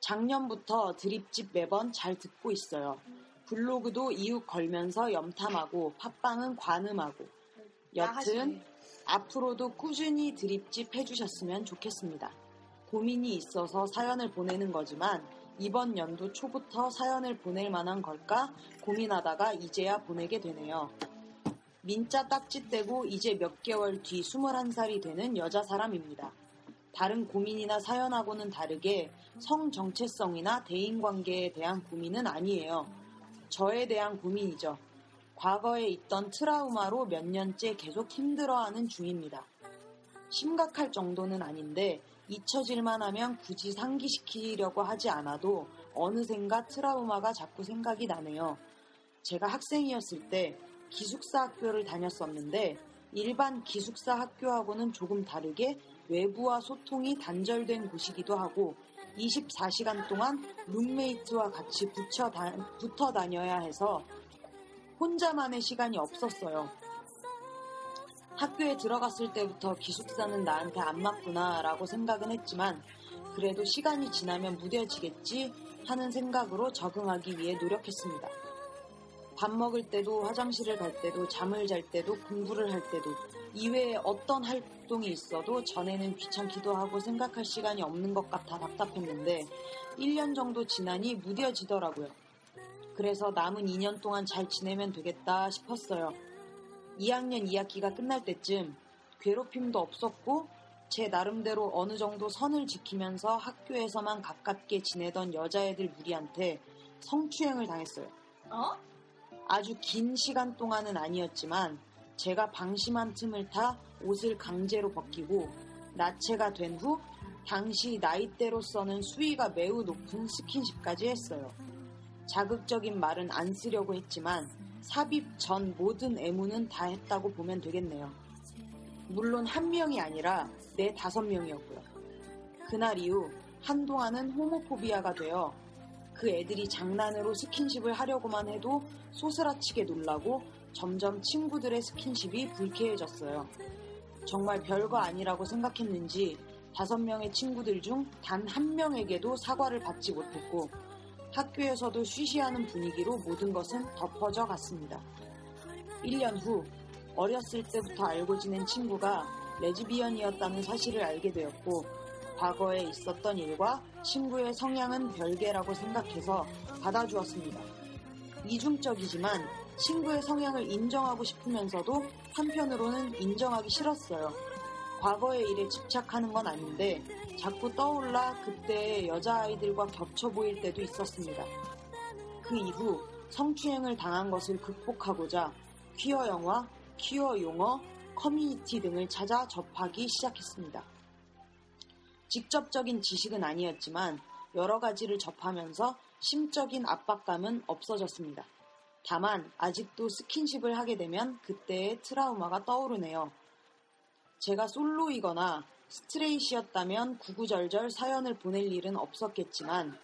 작년부터 드립집 매번 잘 듣고 있어요. 블로그도 이웃 걸면서 염탐하고 팟빵은 관음하고 여튼 앞으로도 꾸준히 드립집 해주셨으면 좋겠습니다. 고민이 있어서 사연을 보내는 거지만 이번 연도 초부터 사연을 보낼 만한 걸까 고민하다가 이제야 보내게 되네요. 민자 딱지 떼고 이제 몇 개월 뒤 21살이 되는 여자 사람입니다. 다른 고민이나 사연하고는 다르게 성 정체성이나 대인관계에 대한 고민은 아니에요. 저에 대한 고민이죠. 과거에 있던 트라우마로 몇 년째 계속 힘들어하는 중입니다. 심각할 정도는 아닌데 잊혀질만 하면 굳이 상기시키려고 하지 않아도 어느샌가 트라우마가 자꾸 생각이 나네요. 제가 학생이었을 때 기숙사 학교를 다녔었는데 일반 기숙사 학교하고는 조금 다르게 외부와 소통이 단절된 곳이기도 하고 24시간 동안 룸메이트와 같이 붙여 다, 붙어 다녀야 해서 혼자만의 시간이 없었어요. 학교에 들어갔을 때부터 기숙사는 나한테 안 맞구나 라고 생각은 했지만 그래도 시간이 지나면 무뎌지겠지 하는 생각으로 적응하기 위해 노력했습니다. 밥 먹을 때도 화장실을 갈 때도 잠을 잘 때도 공부를 할 때도 이외에 어떤 활동이 있어도 전에는 귀찮기도 하고 생각할 시간이 없는 것 같아 답답했는데 1년 정도 지나니 무뎌지더라고요. 그래서 남은 2년 동안 잘 지내면 되겠다 싶었어요. 2학년 2학기가 끝날 때쯤 괴롭힘도 없었고 제 나름대로 어느 정도 선을 지키면서 학교에서만 가깝게 지내던 여자애들 무리한테 성추행을 당했어요. 어? 아주 긴 시간 동안은 아니었지만 제가 방심한 틈을 타 옷을 강제로 벗기고 나체가 된 후 당시 나이대로서는 수위가 매우 높은 스킨십까지 했어요. 자극적인 말은 안 쓰려고 했지만 삽입 전 모든 애무는 다 했다고 보면 되겠네요. 물론 한 명이 아니라 네 다섯 명이었고요. 그날 이후 한동안은 호모포비아가 되어 그 애들이 장난으로 스킨십을 하려고만 해도 소스라치게 놀라고 점점 친구들의 스킨십이 불쾌해졌어요. 정말 별거 아니라고 생각했는지 다섯 명의 친구들 중 단 한 명에게도 사과를 받지 못했고 학교에서도 쉬쉬하는 분위기로 모든 것은 덮어져 갔습니다. 1년 후 어렸을 때부터 알고 지낸 친구가 레즈비언이었다는 사실을 알게 되었고 과거에 있었던 일과 친구의 성향은 별개라고 생각해서 받아주었습니다. 이중적이지만 친구의 성향을 인정하고 싶으면서도 한편으로는 인정하기 싫었어요. 과거의 일에 집착하는 건 아닌데 자꾸 떠올라 그때의 여자아이들과 겹쳐 보일 때도 있었습니다. 그 이후 성추행을 당한 것을 극복하고자 퀴어 영화, 퀴어 용어, 커뮤니티 등을 찾아 접하기 시작했습니다. 직접적인 지식은 아니었지만 여러 가지를 접하면서 심적인 압박감은 없어졌습니다. 다만 아직도 스킨십을 하게 되면 그때의 트라우마가 떠오르네요. 제가 솔로이거나 스트레이시였다면 구구절절 사연을 보낼 일은 없었겠지만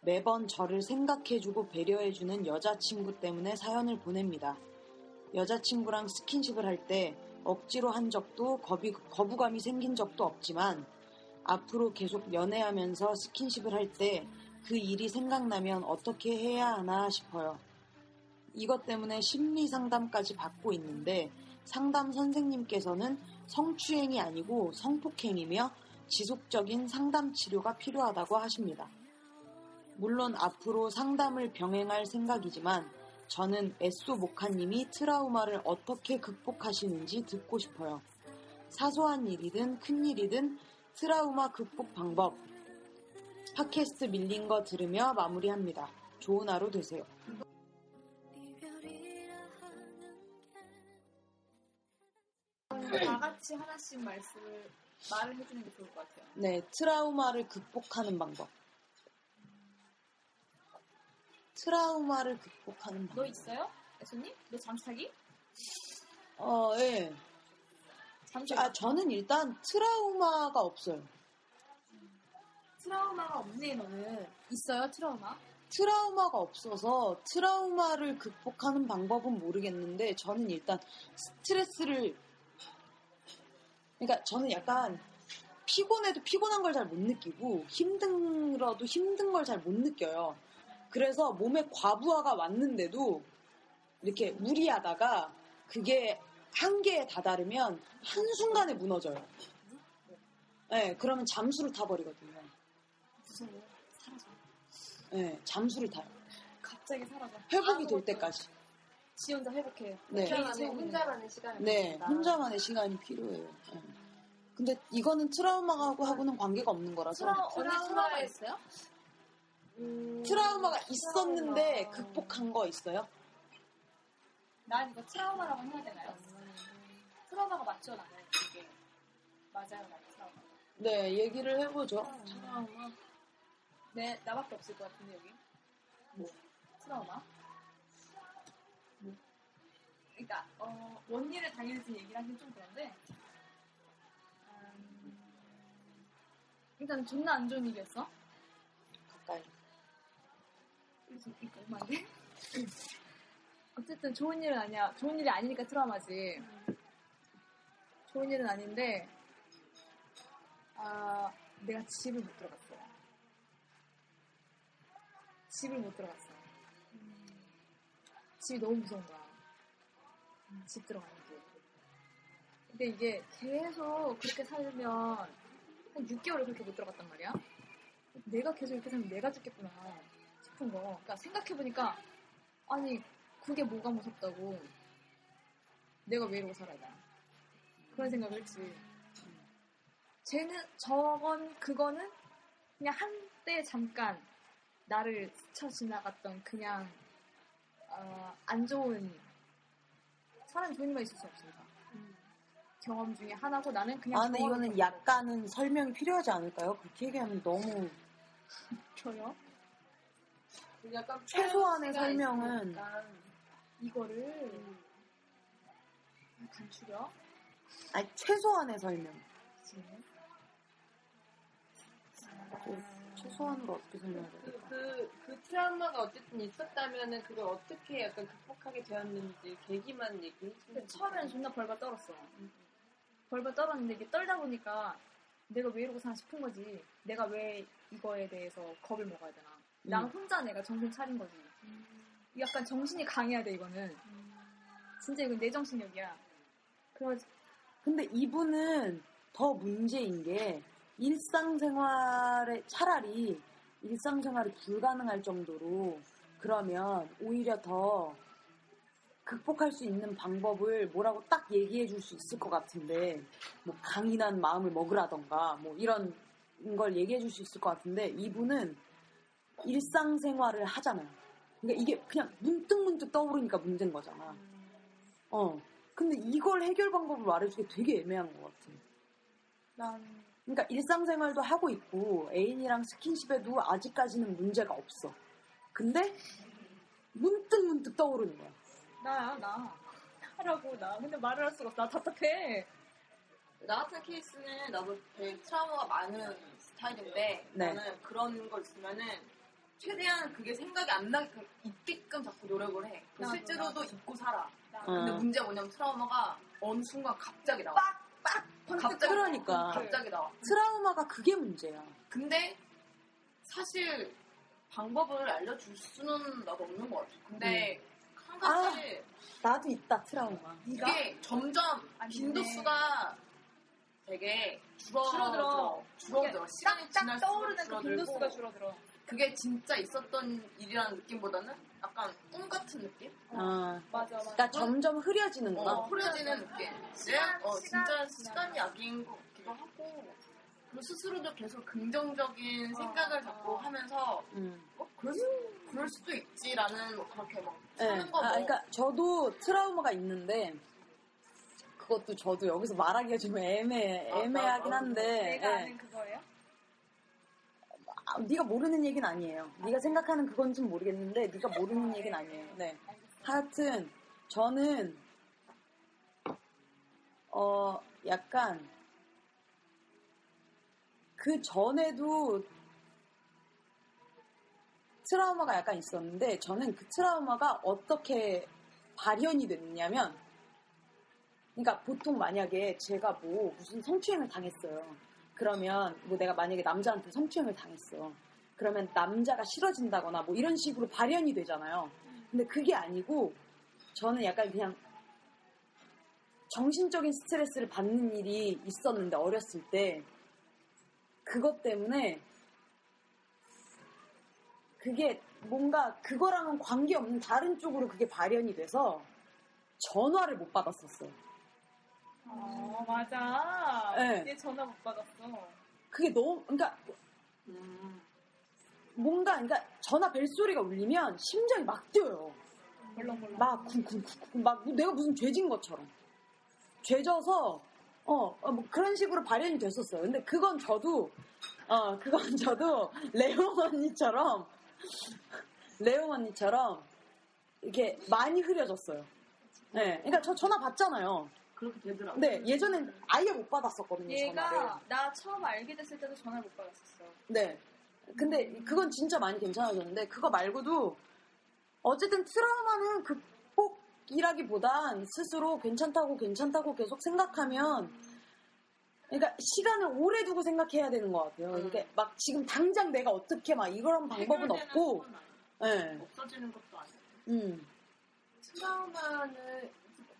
매번 저를 생각해주고 배려해주는 여자친구 때문에 사연을 보냅니다. 여자친구랑 스킨십을 할 때 억지로 한 적도 거부감이 생긴 적도 없지만 앞으로 계속 연애하면서 스킨십을 할 때 그 일이 생각나면 어떻게 해야 하나 싶어요. 이것 때문에 심리 상담까지 받고 있는데 상담 선생님께서는 성추행이 아니고 성폭행이며 지속적인 상담 치료가 필요하다고 하십니다. 물론 앞으로 상담을 병행할 생각이지만 저는 에쏘 모카님이 트라우마를 어떻게 극복하시는지 듣고 싶어요. 사소한 일이든 큰 일이든 트라우마 극복 방법. 팟캐스트 밀린 거 들으며 마무리합니다. 좋은 하루 되세요. 다 같이 하나씩 말씀을 말을 해주는 게 좋을 것 같아요. 네, 트라우마를 극복하는 방법. 트라우마를 극복하는 방법. 너 있어요? 애소님? 너 잠수타기? 어, 예. 잠수 아, 저는 일단 트라우마가 없어요. 트라우마가 없네 너는. 있어요 트라우마? 트라우마가 없어서 트라우마를 극복하는 방법은 모르겠는데 저는 일단 스트레스를 그러니까 저는 약간 피곤해도 피곤한 걸 잘 못 느끼고 힘들어도 힘든 걸 잘 못 느껴요. 그래서 몸에 과부하가 왔는데도 이렇게 무리하다가 그게 한계에 다다르면 한순간에 무너져요. 네, 그러면 잠수를 타버리거든요. 무서워. 사라져. 네, 잠수를 타요. 갑자기 사라져. 회복이 될 때까지. 지 혼자 회복해. 네. 혼자만의, 혼자만의 시간이 네, 필요하다. 혼자만의 시간이 필요해요. 네. 근데 이거는 트라우마하고 하고는 관계가 없는 거라서. 트라, 언니 트라우마 있어요? 트라우마가 있었는데 극복한 거 있어요? 난 이거 트라우마라고 해야 되나요? 트라우마가 맞죠, 나는 이게. 맞아요, 트라우마. 네, 얘기를 해보죠. 트라우마? 네, 나밖에 없을 것 같은데, 여기. 뭐? 트라우마? 뭐? 그러니까, 어, 원리를 당해서 얘기를 하긴 좀 그런데, 음, 일단 존나 안 좋은 일이었어. 가까이. 그래서 이거 얼마인데? [laughs] 어쨌든 좋은 일은 아니야. 좋은 일이 아니니까 트라우마지. 좋은 일은 아닌데, 아, 내가 집을 못 들어갔어. 집을 못 들어갔어. 집이 너무 무서운 거야. 집 들어가는 게. 근데 이게 계속 그렇게 살면 한 6개월을 그렇게 못 들어갔단 말이야. 내가 계속 이렇게 살면 내가 죽겠구나 싶은 거. 그러니까 생각해보니까 아니 그게 뭐가 무섭다고. 내가 왜 이러고 살아야 돼. 그런 생각을 했지. 쟤는 저건 그거는 그냥 한때 잠깐 나를 스쳐 지나갔던 그냥 어, 안 좋은 사람 좋은 일만 있을 수 없으니까 경험 중에 하나고 나는 그냥 아, 근데 이거는 약간은 설명이 필요하지 않을까요? 그렇게 얘기하면 너무 [laughs] 줘요. 약간 최소한의 설명은 있으니까. 이거를 간추려. 아니 최소한의 설명. 최소한으로 어떻게 설명해야 그, 될까? 그, 그 트라우마가 어쨌든 있었다면은 그걸 어떻게 약간 극복하게 되었는지 계기만 얘기해 주면 처음에는 존나 벌벌 떨었어. 벌벌 떨었는데 이게 떨다 보니까 내가 왜 이러고 사나 싶은 거지. 내가 왜 이거에 대해서 겁을 먹어야 되나. 나 음. 혼자 내가 정신 차린 거지. 약간 정신이 강해야 돼 이거는. 진짜 이건 내 정신력이야. 그래서 근데 이분은 더 문제인 게 일상생활에 차라리 일상생활이 불가능할 정도로 그러면 오히려 더 극복할 수 있는 방법을 뭐라고 딱 얘기해 줄 수 있을 것 같은데 뭐 강인한 마음을 먹으라던가 뭐 이런 걸 얘기해 줄 수 있을 것 같은데 이분은 일상생활을 하잖아요. 그러니까 이게 그냥 문득문득 떠오르니까 문제인 거잖아. 어. 근데 이걸 해결 방법을 말해주기 되게 애매한 것 같아. 난 그러니까 일상생활도 하고 있고 애인이랑 스킨십에도 아직까지는 문제가 없어. 근데 문득 문득 떠오르는 거야. 나야 나. 하라고 나. 근데 말을 할 수가 없어. 나 답답해. 나 같은 케이스는 나도 되게 트라우마가 많은 스타일인데 네. 나는 그런 걸 있으면은 최대한 그게 생각이 안 나게끔 있게끔 자꾸 노력을 해. 그 나도, 실제로도 나도. 잊고 살아. 근데 어. 문제가 뭐냐면 트라우마가 어느 순간 갑자기 나와. 갑자기 그러니까. 갑자기 나와. 트라우마가 그게 문제야. 근데 사실 방법을 알려줄 수는 나도 없는 것 같아. 근데 한 가지 나도 있다 트라우마. 이게 점점 빈도수가 되게 줄어들어. 줄어들어. 줄어들어. 시간이 딱 지날수록 떠오르는 그 빈도수가 줄어들어. 그게 진짜 있었던 일이라는 느낌보다는 약간 꿈 같은 느낌? 아, 맞아, 맞아. 그러니까 점점 흐려지는구나. 어, 흐려지는 느낌. 시간, 어, 시간 진짜. 시간이 약인 것 같기도 하고. 그리고 스스로도 계속 긍정적인 생각을 자꾸 하면서 음. 어, 그럴, 수, 그럴 수도 있지라는 뭐 그렇게 막 네. 사는 거 아, 뭐. 그러니까 저도 트라우마가 있는데 그것도 저도 여기서 말하기가 좀 애매 애매하긴 한데. 내가 예. 아는 그거예요? 아, 네가 모르는 얘기는 아니에요. 네가 생각하는 그건지 모르겠는데 네가 모르는 얘기는 아니에요. 네. 하여튼 저는 어 약간 그 전에도 트라우마가 약간 있었는데 저는 그 트라우마가 어떻게 발현이 됐냐면 그러니까 보통 만약에 제가 뭐 무슨 성추행을 당했어요. 그러면 뭐 내가 만약에 남자한테 성추행을 당했어. 그러면 남자가 싫어진다거나 뭐 이런 식으로 발현이 되잖아요. 근데 그게 아니고 저는 약간 그냥 정신적인 스트레스를 받는 일이 있었는데 어렸을 때 그것 때문에 그게 뭔가 그거랑은 관계없는 다른 쪽으로 그게 발현이 돼서 전화를 못 받았었어요. 어, 맞아. 네. 얘 전화 못 받았어. 그게 너무 그러니까 뭔가 그러니까 전화 벨소리가 울리면 심장이 막 뛰어요. 벌렁벌렁. 막 쿵쿵쿵쿵 막 내가 무슨 죄진 것처럼 죄져서 어, 어, 뭐 그런 식으로 발현이 됐었어요. 근데 그건 저도 어 그건 [laughs] 저도 레옹 언니처럼 레옹 언니처럼 이렇게 많이 흐려졌어요. 네, 그러니까 저 전화 받잖아요. 그렇게 되더라고. 네, 예전엔 아예 못 받았었거든요. 전화를. 얘가 나 처음 알게 됐을 때도 전화를 못 받았었어. 네. 근데 그건 진짜 많이 괜찮아졌는데 그거 말고도 어쨌든 트라우마는 극복이라기보단 스스로 괜찮다고 괜찮다고 계속 생각하면 그러니까 시간을 오래 두고 생각해야 되는 것 같아요. 이게 막 지금 당장 내가 어떻게 막 이런 방법은 없고, 예, 없어지는 것도 아니고. 음, 트라우마는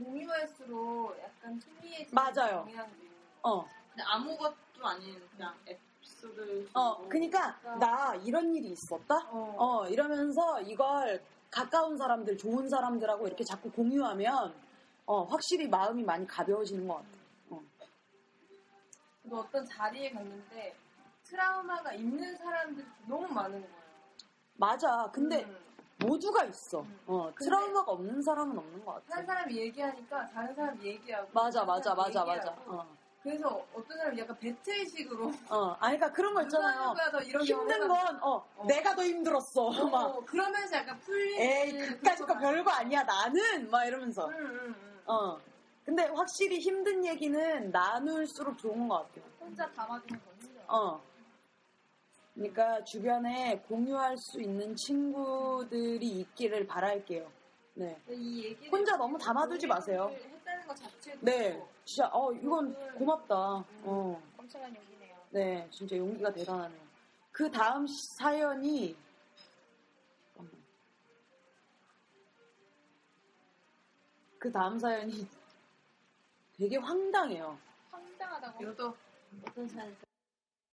공유할수록 약간 희미해지는 맞아요. 경향도 있는 어, 근데 아무것도 아닌 그냥 에피소드. 어, 그러니까 나 이런 일이 있었다. 어, 이러면서 이걸 가까운 사람들, 좋은 사람들하고 이렇게 자꾸 공유하면 어, 확실히 마음이 많이 가벼워지는 것 같아. 또 어떤 자리에 갔는데 트라우마가 있는 사람들이 너무 많은 거예요. 맞아. 근데 음. 모두가 있어. 어, 트라우마가 없는 사람은 없는 것 같아. 한 사람이 얘기하니까 다른 사람이 얘기하고 맞아, 다른 맞아, 맞아, 맞아. 어, 그래서 어떤 사람이 약간 배틀식으로 어, 아니, 그러니까 그런 거 있잖아요. 힘든 건, 어, 내가 더 힘들었어. 막, 어, 그러면서 약간 풀리는 에이, 그까짓 거 별거 아니야, 나는! 막 이러면서. 응, 응, 응. 어. 근데 확실히 힘든 얘기는 나눌수록 좋은 것 같아요. 혼자 담아두는 건 힘들어. 어. 그러니까 주변에 공유할 수 있는 친구들이 있기를 바랄게요. 네. 근데 이 얘기를 혼자 너무 담아두지 마세요. 했다는 것 자체도 네. 진짜, 어, 이건 고맙다. 어. 엄청난 용기네요. 네. 진짜 용기가 대단하네요. 그 다음 시- 사연이. 그 다음 사연이 되게 황당해요. 황당하다고. 이것도 어떤 사연